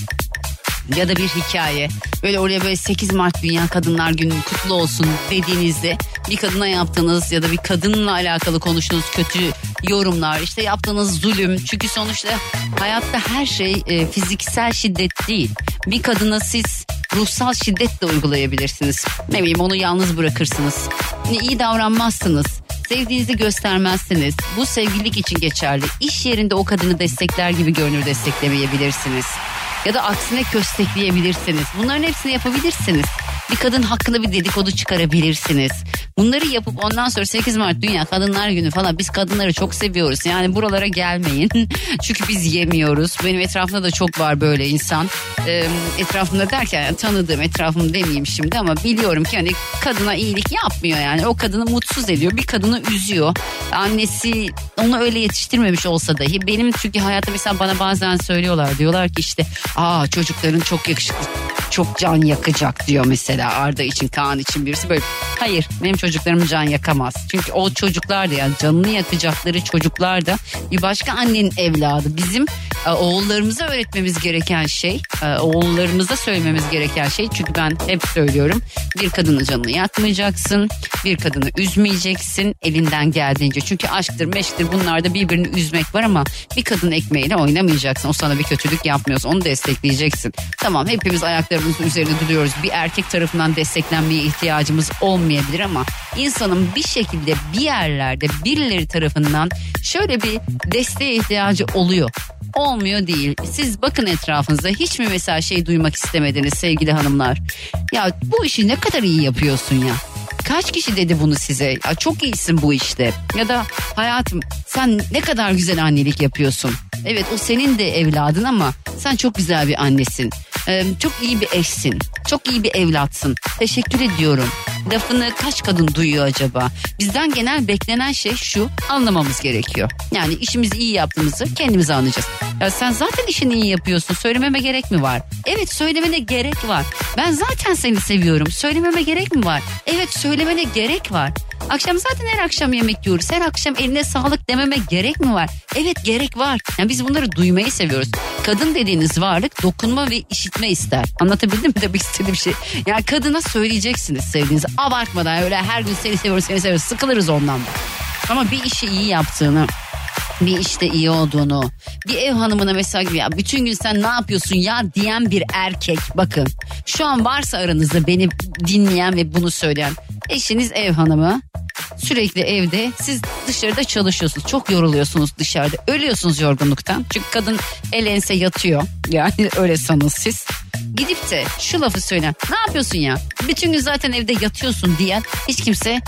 ya da bir hikaye. Böyle oraya böyle 8 Mart Dünya Kadınlar Günü kutlu olsun dediğinizde bir kadına yaptığınız ya da bir kadınla alakalı konuştuğunuz kötü yorumlar işte yaptığınız zulüm. Çünkü sonuçta hayatta her şey e, fiziksel şiddet değil. Bir kadına siz ruhsal şiddet de uygulayabilirsiniz. Ne bileyim onu yalnız bırakırsınız. iyi davranmazsınız. Sevdiğinizi göstermezsiniz. Bu sevgililik için geçerli. İş yerinde o kadını destekler gibi görünür desteklemeyebilirsiniz. Ya da aksine köstekleyebilirsiniz. Bunların hepsini yapabilirsiniz. Bir kadın hakkında bir dedikodu çıkarabilirsiniz. Bunları yapıp ondan sonra 8 Mart Dünya Kadınlar Günü falan biz kadınları çok seviyoruz. Yani buralara gelmeyin. Çünkü biz yemiyoruz. Benim etrafımda da çok var böyle insan. Ee, etrafımda derken yani tanıdığım etrafım demeyeyim şimdi ama biliyorum ki hani kadına iyilik yapmıyor yani. O kadını mutsuz ediyor. Bir kadını üzüyor. Annesi onu öyle yetiştirmemiş olsa dahi benim çünkü hayatta mesela bana bazen söylüyorlar diyorlar ki işte aa çocukların çok yakışıklı çok can yakacak diyor mesela Arda için Kaan için birisi böyle hayır benim çocuklarım can yakamaz çünkü o çocuklar da yani canını yakacakları çocuklar da bir başka annenin evladı bizim e, oğullarımıza öğretmemiz gereken şey, e, oğullarımıza söylememiz gereken şey çünkü ben hep söylüyorum bir kadının canını yakmayacaksın, bir kadını üzmeyeceksin elinden geldiğince. Çünkü aşktır, meşktir bunlarda birbirini üzmek var ama bir kadın ekmeğiyle oynamayacaksın. O sana bir kötülük yapmıyorsa onu destekleyeceksin. Tamam hepimiz ayaklarımızın üzerinde duruyoruz. Bir erkek tarafından desteklenmeye ihtiyacımız olmayabilir ama insanın bir şekilde bir yerlerde birileri tarafından şöyle bir desteğe ihtiyacı oluyor. Olmuyor değil. Siz bakın etrafınıza hiç mi mesela şey duymak istemediniz sevgili hanımlar? Ya bu işi ne kadar iyi yapıyorsun ya. Kaç kişi dedi bunu size? Ya çok iyisin bu işte. Ya da hayatım sen ne kadar güzel annelik yapıyorsun. Evet o senin de evladın ama sen çok güzel bir annesin. Ee, çok iyi bir eşsin. Çok iyi bir evlatsın. Teşekkür ediyorum. Lafını kaç kadın duyuyor acaba? Bizden genel beklenen şey şu anlamamız gerekiyor. Yani işimizi iyi yaptığımızı kendimiz anlayacağız. Ya sen zaten işini iyi yapıyorsun. Söylememe gerek mi var? Evet söylemene gerek var. Ben zaten seni seviyorum. Söylememe gerek mi var? Evet söylemene gerek var. Akşam zaten her akşam yemek yiyoruz. Her akşam eline sağlık dememe gerek mi var? Evet gerek var. Yani biz bunları duymayı seviyoruz. Kadın dediğiniz varlık dokunma ve işitme ister. Anlatabildim mi demek istediğim şey? Yani kadına söyleyeceksiniz sevdiğinizi. Abartmadan öyle her gün seni seviyorum seni seviyorum. Sıkılırız ondan da. Ama bir işi iyi yaptığını bir işte iyi olduğunu. Bir ev hanımına mesela gibi ya bütün gün sen ne yapıyorsun ya? diyen bir erkek. Bakın şu an varsa aranızda beni dinleyen ve bunu söyleyen eşiniz ev hanımı sürekli evde siz dışarıda çalışıyorsunuz. Çok yoruluyorsunuz dışarıda. Ölüyorsunuz yorgunluktan. Çünkü kadın el ense yatıyor. Yani öyle sanın siz gidip de şu lafı söyleyen ne yapıyorsun ya bütün gün zaten evde yatıyorsun diyen hiç kimse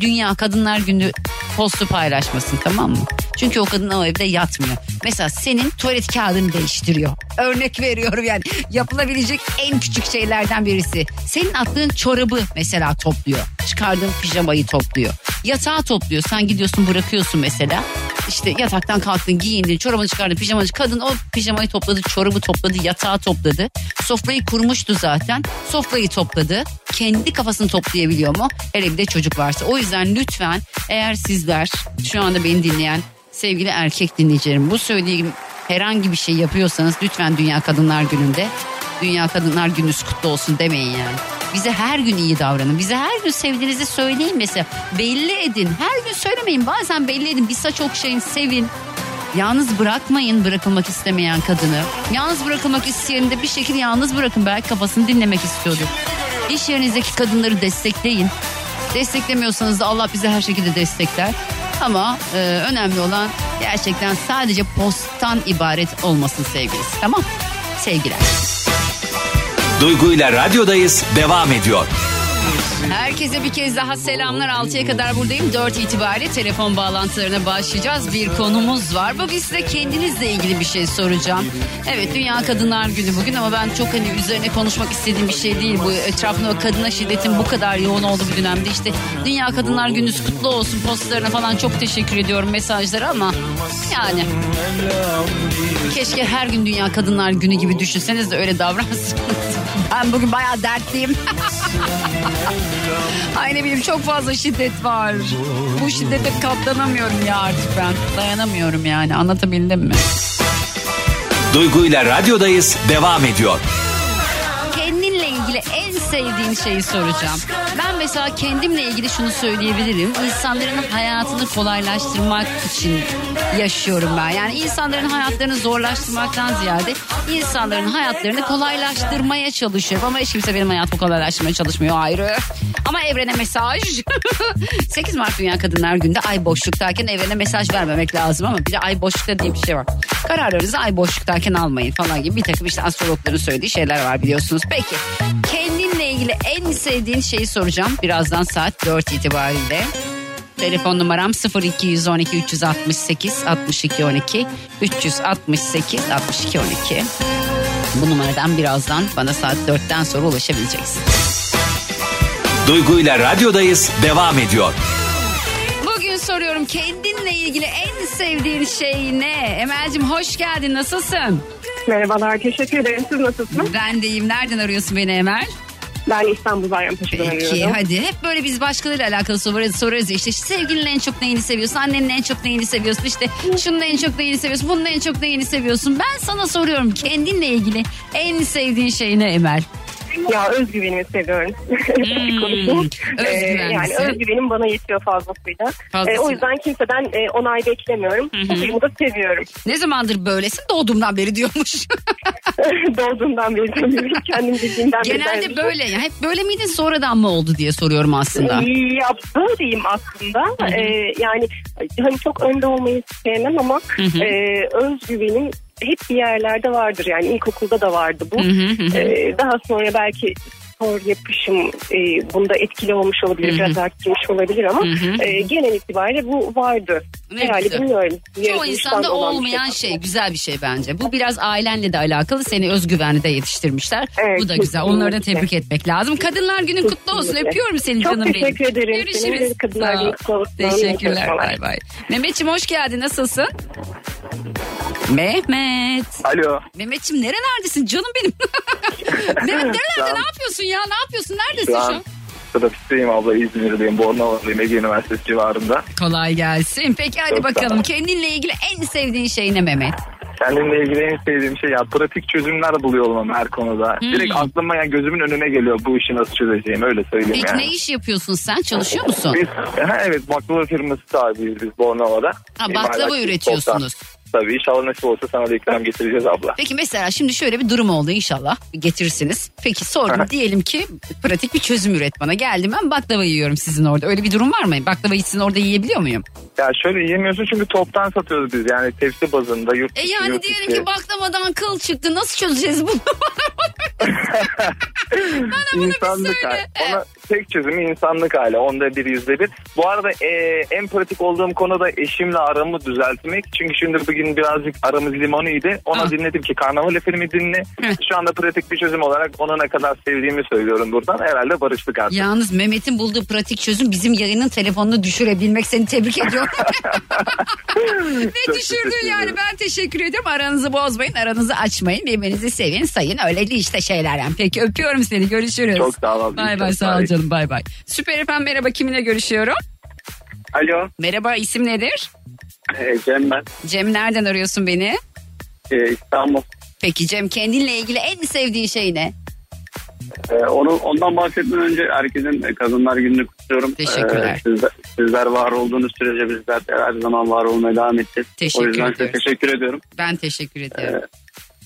Dünya Kadınlar Günü postu paylaşmasın tamam mı? Çünkü o kadın o evde yatmıyor. Mesela senin tuvalet kağıdını değiştiriyor. Örnek veriyorum yani yapılabilecek en küçük şeylerden birisi. Senin attığın çorabı mesela topluyor. Çıkardığın pijamayı topluyor. Yatağı topluyor. Sen gidiyorsun bırakıyorsun mesela. İşte yataktan kalktın giyindin çorabını çıkardın pijamanı kadın o pijamayı topladı çorabı topladı yatağı topladı. Sofrayı kurmuştu zaten. Sofrayı topladı. Kendi kafasını toplayabiliyor mu? Hele bir çocuk varsa. O yüzden lütfen eğer sizler şu anda beni dinleyen sevgili erkek dinleyicilerim bu söylediğim herhangi bir şey yapıyorsanız lütfen Dünya Kadınlar Günü'nde Dünya Kadınlar Gününüz kutlu olsun demeyin yani. Bize her gün iyi davranın. Bize her gün sevdiğinizi söyleyin mesela. Belli edin. Her gün söylemeyin. Bazen belli edin. Bir saç okşayın, sevin. Yalnız bırakmayın bırakılmak istemeyen kadını. Yalnız bırakılmak isteyeni de bir şekilde yalnız bırakın. Belki kafasını dinlemek istiyordur. İş yerinizdeki kadınları destekleyin. Desteklemiyorsanız da Allah bize her şekilde destekler. Ama e, önemli olan gerçekten sadece posttan ibaret olmasın sevgilisi. Tamam? Sevgiler. Duygu ile radyodayız devam ediyor. Herkese bir kez daha selamlar. 6'ya kadar buradayım. 4 itibariyle telefon bağlantılarına başlayacağız. Bir konumuz var. Bugün size kendinizle ilgili bir şey soracağım. Evet Dünya Kadınlar Günü bugün ama ben çok hani üzerine konuşmak istediğim bir şey değil. Bu etrafında kadına şiddetin bu kadar yoğun olduğu bir dönemde işte Dünya Kadınlar Günü'nüz kutlu olsun postlarına falan çok teşekkür ediyorum mesajlara ama yani keşke her gün Dünya Kadınlar Günü gibi düşünseniz de öyle davransanız. Ben bugün bayağı dertliyim. Ay ne bileyim çok fazla şiddet var. Bu şiddete katlanamıyorum ya artık ben. Dayanamıyorum yani anlatabildim mi? Duygu ile radyodayız devam ediyor. Kendinle ilgili en sevdiğin şeyi soracağım. Ben mesela kendimle ilgili şunu söyleyebilirim. İnsanların hayatını kolaylaştırmak için yaşıyorum ben. Yani insanların hayatlarını zorlaştırmaktan ziyade insanların hayatlarını kolaylaştırmaya çalışıyorum. Ama hiç kimse benim hayatımı kolaylaştırmaya çalışmıyor ayrı. Ama evrene mesaj. 8 Mart Dünya Kadınlar Günü'nde ay boşluktayken evrene mesaj vermemek lazım ama bir de ay boşlukta diye bir şey var. Kararlarınızı ay boşluktayken almayın falan gibi bir takım işte astrologların söylediği şeyler var biliyorsunuz. Peki ilgili en sevdiğin şeyi soracağım birazdan saat 4 itibariyle. Telefon numaram 0212 368 62 12 368 62 12. Bu numaradan birazdan bana saat 4'ten sonra ulaşabileceksin. Duygu ile radyodayız devam ediyor. Bugün soruyorum kendinle ilgili en sevdiğin şey ne? Emel'cim hoş geldin nasılsın? Merhabalar, teşekkür ederim. Siz nasılsınız? Ben de iyiyim. Nereden arıyorsun beni Emel? Ben İstanbul Bayrampaşa'dan Peki arıyorum. hadi hep böyle biz başkalarıyla alakalı soruyoruz, soruyoruz ya işte sevgilinin en çok neyini seviyorsun, annenin en çok neyini seviyorsun, işte şunun en çok neyini seviyorsun, bunun en çok neyini seviyorsun. Ben sana soruyorum kendinle ilgili en sevdiğin şey ne Emel? Ya özgüvenimi seviyorum. Konuşayım. Ee, yani özgüvenim bana yetiyor fazlasıyla. Fazlasıyla. Ee, o yüzden kimseden e, onay beklemiyorum. Çocuğumu da seviyorum. Ne zamandır böylesin? Doğduğumdan beri diyormuş. Doğduğumdan beri tanıyorum. Kendim bildiğimden beri. Genelde ben- böyle. ya. Hep böyle miydin sonradan mı oldu diye soruyorum aslında. Ya böyleyim aslında. Ee, yani hani çok önde olmayı sevmem ama e, özgüvenim hep bir yerlerde vardır. Yani ilkokulda da vardı bu. Ee, daha sonra belki spor yapışım e, bunda etkili olmuş olabilir. Biraz arttırmış olabilir ama e, genel itibariyle bu vardı. Ne Herhalde güzel. bilmiyorum. Çoğu insanda bir olmayan şey. güzel bir şey bence. Bu biraz ailenle de alakalı seni özgüvenli de yetiştirmişler. Evet, Bu da güzel. Onları da tebrik etmek lazım. Kadınlar günün kutlu olsun. Öpüyorum seni Çok canım benim. teşekkür ederim. Görüşürüz. Kadınlar Sağ ol. Günü kutlu olsun. Teşekkürler. Bay bay. Mehmetçim hoş geldin. Nasılsın? Mehmet. Alo. Mehmetçim nerelerdesin canım benim? Mehmet nerelerde ne yapıyorsun ya? Ne yapıyorsun? Neredesin Şu şu an an? trafikteyim abla İzmir'deyim. Bornova'dayım Ege Üniversitesi civarında. Kolay gelsin. Peki hadi Çok bakalım. Kendinle ilgili en sevdiğin şey ne Mehmet? Kendimle ilgili en sevdiğim şey ya pratik çözümler buluyor olmam her konuda. Hmm. Direkt aklıma yani gözümün önüne geliyor bu işi nasıl çözeceğim öyle söyleyeyim Peki yani. ne iş yapıyorsun sen? Çalışıyor musun? Biz, ha, evet baklava firması sahibiyiz biz Bornova'da. Ha, baklava İmalat, üretiyorsunuz. toptan. Tabii inşallah nasip olursa sana da ikram getireceğiz abla. Peki mesela şimdi şöyle bir durum oldu inşallah getirirsiniz. Peki sordum diyelim ki pratik bir çözüm üret bana. Geldim ben baklava yiyorum sizin orada. Öyle bir durum var mı? Baklavayı sizin orada yiyebiliyor muyum? Ya şöyle yiyemiyorsun çünkü toptan satıyoruz biz yani tepsi bazında yurt E yani yurt diyelim içi. ki baklavadan kıl çıktı. Nasıl çözeceğiz bunu? insanlık hali. Ona tek çözümü insanlık hali. Onda bir yüzde bir. Bu arada e, en pratik olduğum konu da eşimle aramı düzeltmek. Çünkü şimdi bugün birazcık aramız limonuydu. Ona dinledim ki karnaval filmi dinle. Şu anda pratik bir çözüm olarak ona ne kadar sevdiğimi söylüyorum buradan. Herhalde barıştık artık. Yalnız Mehmet'in bulduğu pratik çözüm bizim yayının telefonunu düşürebilmek. Seni tebrik ediyorum. Ve düşürdün yani ben teşekkür ediyorum. Aranızı bozmayın, aranızı açmayın. Birbirinizi sevin, sayın. Öyle işte şeyler yani. Peki öpüyorum seni. Görüşürüz. Çok sağ ol abi. Bay bay sağ ol. Canım bay bay. Süper efendim merhaba kiminle görüşüyorum? Alo. Merhaba isim nedir? E, Cem ben. Cem nereden arıyorsun beni? E, İstanbul. Peki Cem kendinle ilgili en sevdiğin şey ne? E, onu, ondan bahsetmeden önce herkesin Kadınlar Günü'nü kutluyorum. Teşekkürler. E, sizler, sizler var olduğunuz sürece bizler de her zaman var olmaya devam edeceğiz. Teşekkür o yüzden size teşekkür ediyorum. Ben teşekkür ediyorum.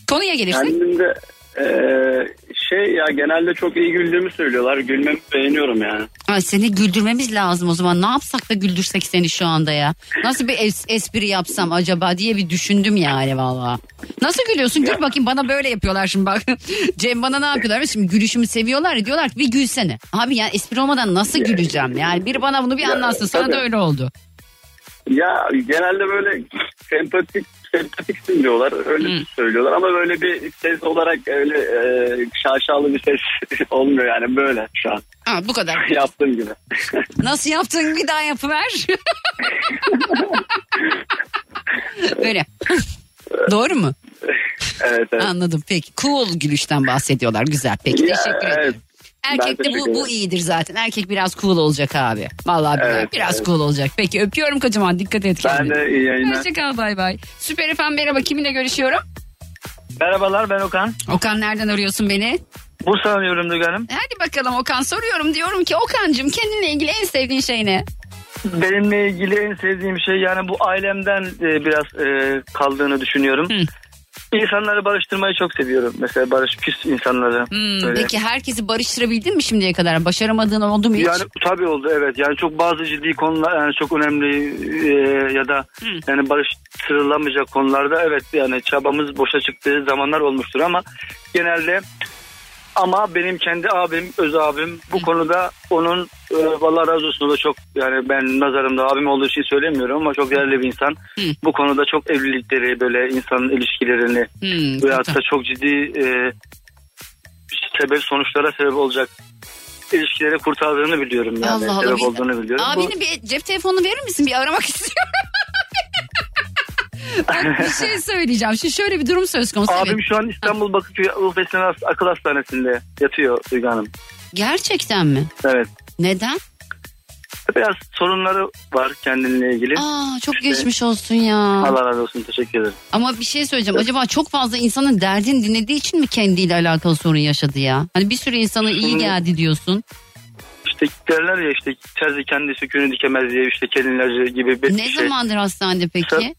Konuya gelirsek. Kendim de e, şey ya genelde çok iyi güldüğümü söylüyorlar. Gülmemi beğeniyorum yani. Ay seni güldürmemiz lazım o zaman. Ne yapsak da güldürsek seni şu anda ya. Nasıl bir es- espri yapsam acaba diye bir düşündüm yani valla. Nasıl gülüyorsun? Gül bakayım bana böyle yapıyorlar şimdi bak. Cem bana ne yapıyorlar? Şimdi gülüşümü seviyorlar ya diyorlar ki bir gülsene. Abi yani espri olmadan nasıl güleceğim? Yani biri bana bunu bir anlatsın. Sana da öyle oldu. Ya genelde böyle sempatik sempatiksin diyorlar. Öyle söylüyorlar ama böyle bir ses olarak öyle e, şaşalı bir ses olmuyor yani böyle şu an. Ha, bu kadar. Yaptığım gibi. Nasıl yaptın bir daha yapıver. Böyle. Doğru mu? Evet evet. Anladım peki. Cool gülüşten bahsediyorlar. Güzel peki Ya, teşekkür ederim. evet. Erkek Ben de teşekkür bu, bu iyidir zaten. Erkek biraz cool olacak abi. Vallahi Evet, biraz evet. cool olacak. Peki öpüyorum kocaman dikkat et Ben kendine. de iyi yayınlar. Hoşçakal bay bay. Süper efendim merhaba kiminle görüşüyorum? Merhabalar ben Okan. Okan nereden arıyorsun beni? Bursa arıyorum Duygu. Hadi bakalım Okan soruyorum diyorum ki Okan'cığım kendinle ilgili en sevdiğin şey ne? Benimle ilgili en sevdiğim şey yani bu ailemden e, biraz e, kaldığını düşünüyorum. İnsanları barıştırmayı çok seviyorum. Mesela barış küs insanları. Hmm, Böyle. peki herkesi barıştırabildin mi şimdiye kadar? Başaramadığın oldu mu hiç? Yani tabii oldu evet. Yani çok bazı ciddi konular yani çok önemli e, ya da yani barıştırılamayacak konularda evet yani çabamız boşa çıktığı zamanlar olmuştur ama genelde ama benim kendi abim, öz abim bu konuda onun e, vallahi razı olsun da çok yani ben nazarımda abim olduğu için söylemiyorum ama çok değerli bir insan. Bu konuda çok evlilikleri böyle insanın ilişkilerini Hmm, ve hatta çok ciddi e, sebep sonuçlara sebep olacak ilişkileri kurtardığını biliyorum yani Allah Allah. sebep olduğunu biliyorum. Abinin bir cep telefonunu verir misin? Bir aramak istiyorum. Bak bir şey söyleyeceğim. Şimdi şöyle bir durum söz konusu. Abim Evet. şu an İstanbul Bakırköy Ufesine Akıl Hastanesi'nde yatıyor Duygu Hanım. Gerçekten mi? Evet. Neden? Biraz sorunları var kendinle ilgili. Aa çok İşte- geçmiş olsun ya. Allah razı olsun teşekkür ederim. Ama bir şey söyleyeceğim. Acaba çok fazla insanın derdini dinlediği için mi kendiyle alakalı sorun yaşadı ya? Hani bir sürü insana iyi Hı. geldi diyorsun. İşte derler ya işte terzi kendi söküğünü dikemez diye işte kendinlerce gibi bir Ne şey. zamandır hastanede peki?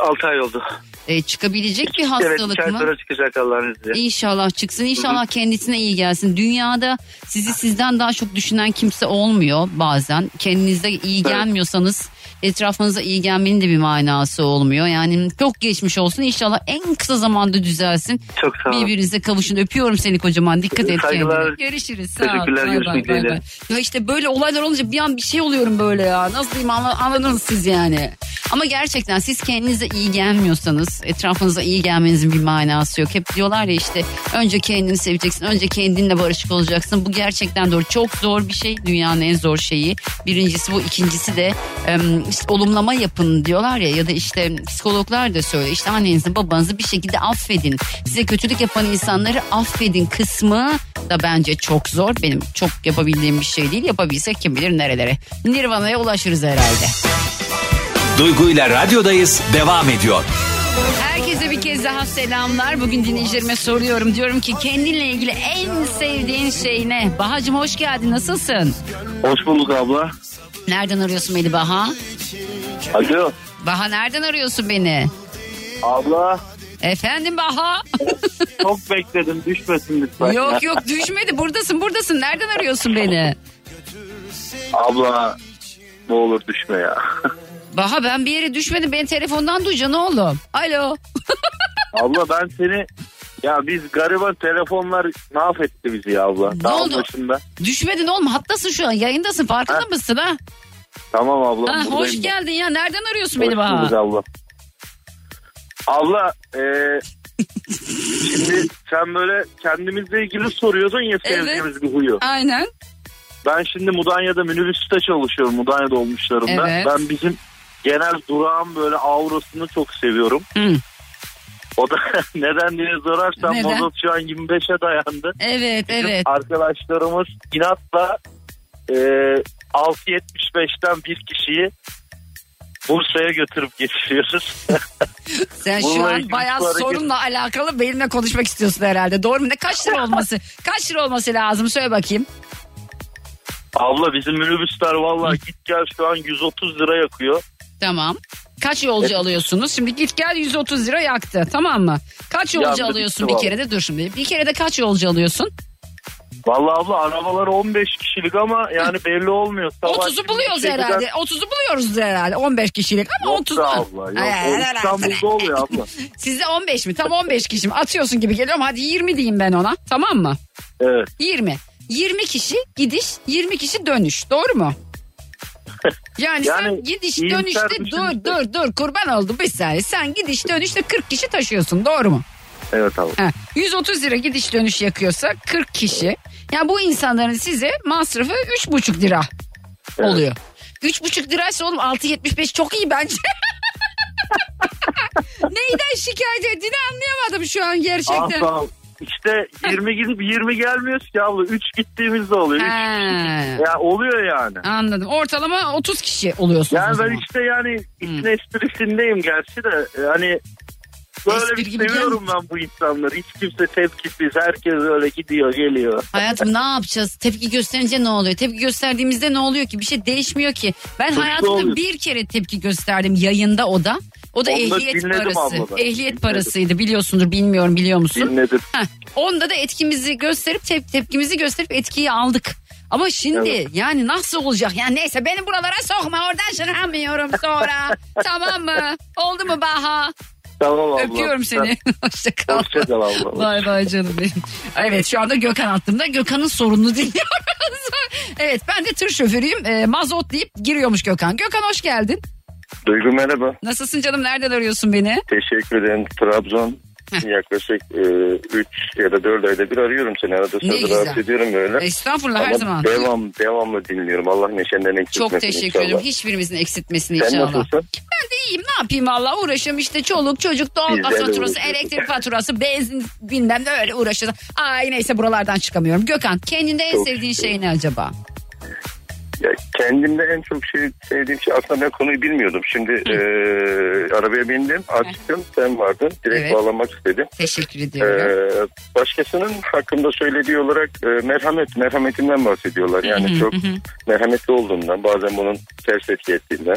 6 ay oldu. E, çıkabilecek bir evet hastalık ay mı? sonra çıkacak Allah'ın izniyle. İnşallah çıksın. İnşallah kendisine iyi gelsin. Dünyada sizi sizden daha çok düşünen kimse olmuyor bazen. Kendinize iyi Evet. gelmiyorsanız etrafınıza iyi gelmenin de bir manası olmuyor. Yani çok geçmiş olsun. İnşallah en kısa zamanda düzelsin. Çok sağ olun. Birbirinize kavuşun. Öpüyorum seni kocaman. Dikkat et Saygılar. kendine. Görüşürüz. Sağ. Teşekkürler, görüşmek bay. Ya işte böyle olaylar olunca bir an bir şey oluyorum böyle ya. Nasıl diyeyim anla- anladınız siz yani. Ama gerçekten siz kendinize iyi gelmiyorsanız etrafınıza iyi gelmenizin bir manası yok. Hep diyorlar ya işte önce kendini seveceksin. Önce kendinle barışık olacaksın. Bu gerçekten doğru. Çok zor bir şey. Dünyanın en zor şeyi. Birincisi bu. ikincisi de işte olumlama yapın diyorlar ya ya da işte psikologlar da söylüyor. İşte annenizi babanızı bir şekilde affedin. Size kötülük yapan insanları affedin kısmı da bence çok zor. Benim çok yapabildiğim bir şey değil. Yapabilsek kim bilir nerelere. Nirvana'ya ulaşırız herhalde. Duygu ile radyodayız devam ediyor. Herkese bir kez daha selamlar. Bugün dinleyicilerime soruyorum. Diyorum ki kendinle ilgili en sevdiğin şey ne? Bahacım hoş geldin. Nasılsın? Hoş bulduk abla. Nereden arıyorsun beni Baha? Alo. Baha nereden arıyorsun beni? Abla Efendim Baha? çok bekledim düşmesin lütfen. yok yok düşmedi. Buradasın buradasın. Nereden arıyorsun beni? Abla ne olur düşme ya. Baha ben bir yere düşmedim. Beni telefondan duyacaksın oğlum. Alo. abla ben seni ya biz gariban telefonlar mahvetti bizi ya abla. Ne Dağın oldu? başında. Düşmedin oğlum. Hattasın şu an. Yayındasın. Farkında Ha. mısın ha? Tamam abla. ha hoş ben. geldin ya. Nereden arıyorsun Hoş beni Baha? bulduk abla. Abla e, şimdi sen böyle kendimizle ilgili soruyordun ya Evet. sevdiğimiz bir huyu. Aynen. Ben şimdi Mudanya'da minibüste çalışıyorum Mudanya dolmuşlarında. Evet. Ben bizim genel durağın böyle aurasını çok seviyorum. Hı. O da neden diye sorarsan Neden? mazot şu an 25'e dayandı. Evet Bizim evet. Arkadaşlarımız inatla e, 6.75'ten bir kişiyi Bursa'ya götürüp getiriyoruz. Sen şu an bayağı şu hareket- sorunla alakalı benimle konuşmak istiyorsun herhalde. Doğru mu? Ne kaç lira olması? kaç lira olması lazım? Söyle bakayım. Abla bizim minibüsler vallahi git gel şu an 130 lira yakıyor. Tamam. Kaç yolcu alıyorsunuz? Şimdi git gel 130 lira yaktı. Tamam mı? Kaç yolcu Yandı, alıyorsun bir kere de? Dur şimdi. Bir kere de kaç yolcu alıyorsun? Vallahi abla arabalar 15 kişilik ama yani belli olmuyor. Sabah 30'u şimdi buluyoruz şeyden- herhalde. 30'u buluyoruz herhalde. 15 kişilik ama Yok 30. be abla. Yok, ay, İstanbul'da oluyor abla. Sizde 15 mi? Tam 15 kişi mi? Atıyorsun gibi geliyorum. Hadi 20 diyeyim ben ona. Tamam mı? Evet. 20. 20 kişi gidiş, 20 kişi dönüş. Doğru mu? Yani, sen Yani gidiş iyimser dönüşte dur dur dur kurban oldum bir saniye. Sen gidiş dönüşte 40 kişi taşıyorsun doğru mu? Evet abla. Ha, 130 lira gidiş dönüş yakıyorsa 40 kişi. Yani bu insanların size masrafı 3,5 lira Evet. oluyor. 3,5 liraysa oğlum 6.75 çok iyi bence. Neyden şikayet ettiğini anlayamadım şu an gerçekten. Asla. İşte 20 gidip 20 gelmiyoruz ki abla. 3 gittiğimizde oluyor. Üç- Ha, Ya oluyor yani. anladım. Ortalama 30 kişi oluyorsunuz o Yani zaman. ben işte yani işin esprisindeyim gerçi de hani böyle Espri bir gibi seviyorum ben bu insanları. Hiç kimse tepkisiz. Herkes öyle gidiyor geliyor. Hayatım ne yapacağız? Tepki gösterince ne oluyor? Tepki gösterdiğimizde ne oluyor ki? Bir şey değişmiyor ki. Ben hayatımda oluyorsun. bir kere tepki gösterdim yayında o da. O da Onu da ehliyet dinledim parası. abla. Ehliyet Dinledim. parasıydı biliyorsundur bilmiyorum biliyor musun? Dinledim. Heh, onda da etkimizi gösterip tep- tepkimizi gösterip etkiyi aldık. Ama şimdi Evet. yani nasıl olacak? Yani neyse beni buralara sokma oradan şıramıyorum sonra. tamam mı? Oldu mu Baha? Tamam abla. Öpüyorum seni. Hoşça kal. Hoşça kal abla. Bay bay canım benim. Evet şu anda Gökhan hattımda. Gökhan'ın sorununu dinliyoruz. evet ben de tır şoförüyüm. E, mazot deyip giriyormuş Gökhan. Gökhan hoş geldin. Duygu merhaba. Nasılsın canım? Nereden arıyorsun beni? Teşekkür ederim. Trabzon yaklaşık 3 ya da 4 ayda bir arıyorum seni. Arada sırada rahatsız ediyorum böyle. Estağfurullah her Ama zaman. Devam, devamlı dinliyorum. Allah neşenden eksiltmesin Çok teşekkür inşallah. ederim. Hiçbirimizin eksiltmesin Sen inşallah. nasılsın? ben de iyiyim ne yapayım valla uğraşıyorum işte çoluk çocuk doğalgaz Güzel faturası elektrik faturası benzin bilmem ne öyle uğraşıyorum. Ay neyse buralardan çıkamıyorum. Gökhan kendinde en Çok sevdiğin şey ne acaba? Ya kendimde en çok şey sevdiğim şey aslında ben konuyu bilmiyordum. Şimdi e, arabaya bindim açtım sen vardın direkt Evet. bağlamak istedim. Teşekkür ediyorum. Ee, başkasının hakkında söylediği olarak e, merhamet, merhametinden bahsediyorlar. Yani çok merhametli olduğundan, bazen bunun ters etki ettiğinden.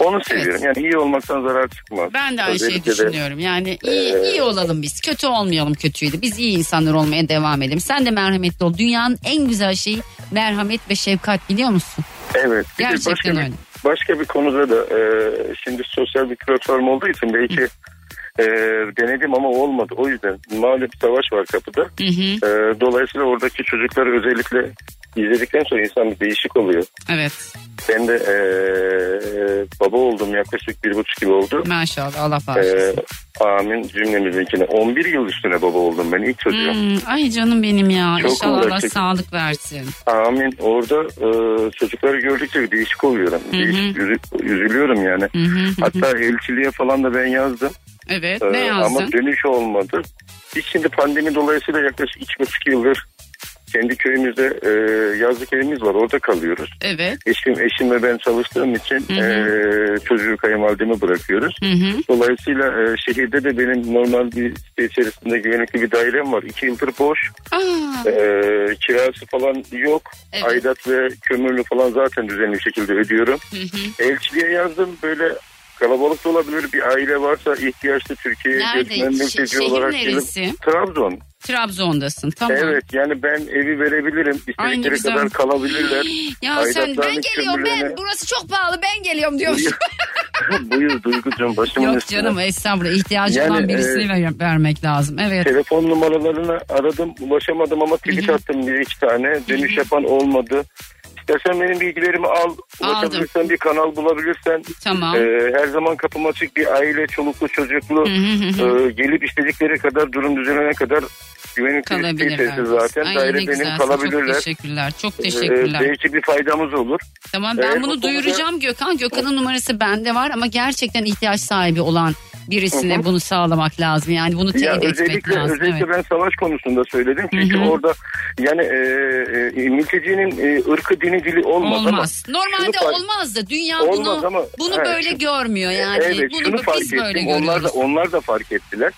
Onu seviyorum. Yani iyi olmaktan zarar çıkmaz. Ben de aynı şeyi Özellikle de- düşünüyorum. Yani iyi, Ee, iyi olalım biz. Kötü olmayalım kötüydü. Biz iyi insanlar olmaya devam edelim. Sen de merhametli ol. Dünyanın en güzel şeyi merhamet ve şefkat biliyor musun? Evet. Bir Gerçekten başka bir- öyle. Başka bir konuda da e, şimdi sosyal bir platform olduğu için belki e, denedim ama olmadı. O yüzden malum bir savaş var kapıda. E, dolayısıyla oradaki çocukları özellikle izledikten sonra insan bir değişik oluyor. Evet. Ben de e, baba oldum yaklaşık bir buçuk yıl oldu. Maşallah Allah E, bağışlasın. amin cümlemizinkine. 11 yıl üstüne baba oldum ben ilk çocuğum. Hmm, ay canım benim ya. Çok İnşallah Allah sağlık versin. Amin. Orada e, çocukları gördükçe değişik oluyorum. Değişik, üzü- üzülüyorum yani. Hatta elçiliğe falan da ben yazdım. Evet Ee, ne yazdın? Ama dönüş olmadı. Biz şimdi pandemi dolayısıyla yaklaşık iki buçuk yıldır kendi köyümüzde e, yazlık evimiz var. Orada kalıyoruz. Evet. Eşim, eşim ve ben çalıştığım için e, çocuğu kayınvalideme bırakıyoruz. Dolayısıyla e, şehirde de benim normal bir site içerisinde güvenlikli bir dairem var. İki yıldır boş. Aa, E, kirası falan yok. Evet. Aidat ve kömürlü falan zaten düzenli bir şekilde ödüyorum. Elçiliğe yazdım böyle kalabalık da olabilir bir aile varsa ihtiyaçlı Türkiye'ye Nerede? göçmen mülteci şehir olarak neresi? gelip Trabzon. Trabzon'dasın tamam. Evet yani ben evi verebilirim. Ay, ne İstedikleri güzel. kadar kalabilirler. Ya sen ben Aidatlarını, geliyorum ben kömürlerini- burası çok pahalı ben geliyorum diyorsun. Buyur Duygucuğum başımın Yok üstüne. canım estağfurullah ihtiyacı Yani, olan birisini e, ver- vermek lazım. Evet. Telefon numaralarını aradım ulaşamadım ama tweet attım bir iki tane. Dönüş yapan olmadı. İstersen benim bilgilerimi al. Ulaşabilirsen bir kanal bulabilirsen. Tamam. e, her zaman kapım açık bir aile çoluklu çocuklu e, gelip istedikleri kadar durum düzelene kadar güvenlik Kalabilirler. zaten. Ay, Daire benim kalabilirler. Çok teşekkürler. Çok E, teşekkürler. belki bir faydamız olur. Tamam ben Ee, bunu bu konuda- duyuracağım Gökhan. Gökhan'ın numarası bende var ama gerçekten ihtiyaç sahibi olan birisine Hı hı. bunu sağlamak lazım. Yani bunu Ya teyit etmek özellikle lazım. özellikle Evet. ben savaş konusunda söyledim çünkü Hı hı. orada yani e, e, mültecinin e, ırkı dini dili olmaz, Olmaz. ama Normalde şunu fark- olmaz da dünya Olmaz bunu ama- bunu he, böyle şu- görmüyor yani. evet bunu şunu fark biz böyle ettim onlar da görüyoruz. onlar da fark ettiler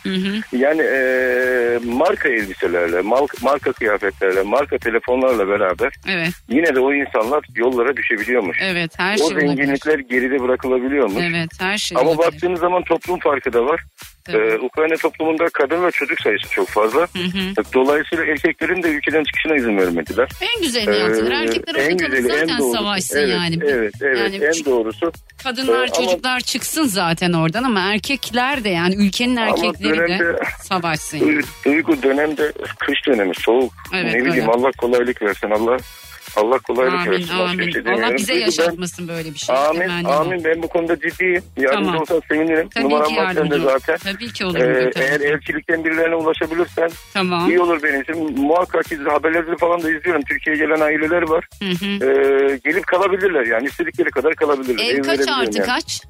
yani e, marka elbiselerle marka, marka kıyafetlerle marka telefonlarla beraber Evet. yine de o insanlar yollara düşebiliyormuş Evet her o şey olabilir. zenginlikler geride bırakılabiliyormuş Evet her şey ama olabilir. baktığınız zaman toplum farkı da var. Ee, Ukrayna toplumunda kadın ve çocuk sayısı çok fazla. Dolayısıyla erkeklerin de ülkeden çıkışına izin vermediler. En güzelini yaptılar. Ee, Erkekler en güzeli, en zaten doğrusu. savaşsın evet, yani. Evet, evet, Yani en doğrusu. Kadınlar, Ee, ama- çocuklar çıksın zaten oradan ama erkekler de yani ülkenin Ama erkekleri de dönemde- savaşsın. yani. Du- Duygu dönemde kış dönemi soğuk. Evet, ne bileyim öyle. Allah kolaylık versin Allah. Allah kolaylık Amin versin. Amin. şey Allah bize ben- yaşatmasın böyle bir şey. Amin, Temennim o. amin. Ben bu konuda ciddiyim. Yardımcı Tamam. olsan sevinirim. Tabii Numaram ki var sende yardımcı ol. zaten. Tabii ki olur. Ee, eğer elçilikten birilerine ulaşabilirsen Tamam. iyi olur benim için. Muhakkak iz- haberleri falan da izliyorum. Türkiye'ye gelen aileler var. Hı hı. Ee, gelip kalabilirler yani istedikleri kadar kalabilirler. Ev kaç verebilirim artı yani. kaç?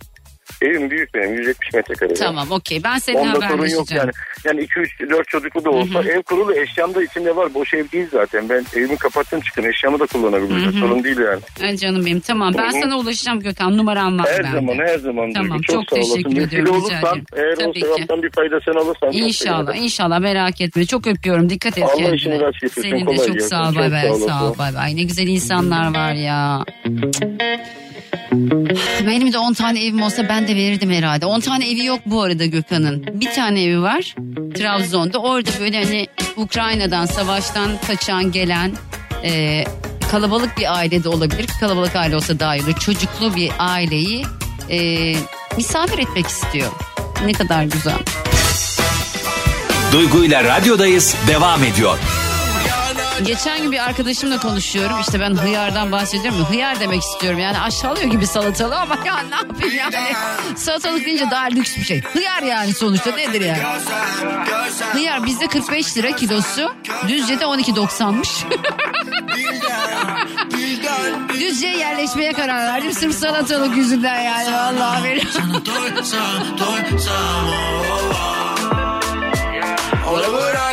Evim büyük benim 170 metrekare. Tamam okey ben seninle Onda sorun yok yani. Yani 2-3-4 çocuklu da olsa ev kurulu eşyam da içinde var. Boş ev değil zaten. Ben evimi kapattım çıktım. Eşyamı da kullanabilirim. Sorun değil yani. Ay canım benim tamam ben Hı hı. sana ulaşacağım Gökhan numaram var Her bende. zaman her zaman. Tamam, Duygu. çok olasın. teşekkür Vesile ediyorum, rica olursan ederim. eğer Tabii o sevaptan bir fayda sen alırsan çok İnşallah inşallah merak etme çok öpüyorum dikkat et Allah kendine. işini rast getirsin, Senin de çok sağ ol Çok bay bay sağ ol bay bay ne güzel insanlar var ya. Benim de 10 tane evim olsa ben de verirdim herhalde. 10 tane evi yok bu arada Gökhan'ın. Bir tane evi var Trabzon'da. Orada böyle hani Ukrayna'dan savaştan kaçan gelen e, kalabalık bir aile de olabilir. Kalabalık aile olsa daha iyi. Çocuklu bir aileyi e, misafir etmek istiyor. Ne kadar güzel. Duygu ile radyodayız devam ediyor. Geçen gün bir arkadaşımla konuşuyorum. İşte ben hıyardan bahsediyorum. ya, Hıyar demek istiyorum. Yani aşağılıyor gibi salatalı ama ya ne yapayım yani. Salatalık deyince daha lüks bir şey. Hıyar yani sonuçta nedir yani? Hıyar bizde 45 lira kilosu. Düzce'de 12.90'mış. Düzce'ye yerleşmeye karar verdim. Sırf salatalık yüzünden yani. Vallahi benim.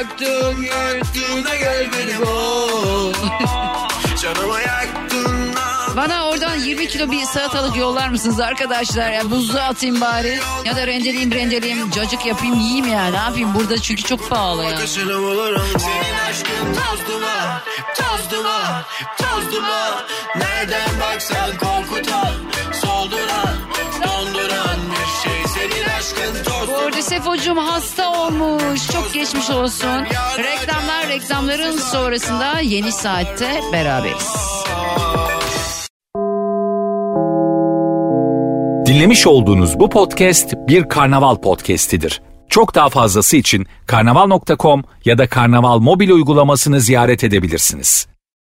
Bıraktım yüktüğüne gel beni bul Canıma yaktın Bana oradan 20 kilo bir salatalık yollar mısınız arkadaşlar? Ya buzluğa atayım bari. Ya da rendeleyeyim rendeleyeyim. Cacık yapayım yiyeyim ya. Ne yapayım burada çünkü çok pahalı ya. Senin aşkın toz duman Toz duman Toz duman Nereden baksan Sefocuğum hasta olmuş. Çok geçmiş olsun. Reklamlar reklamların sonrasında yeni saatte beraberiz. Dinlemiş olduğunuz bu podcast bir karnaval podcastidir. Çok daha fazlası için karnaval.com ya da karnaval mobil uygulamasını ziyaret edebilirsiniz.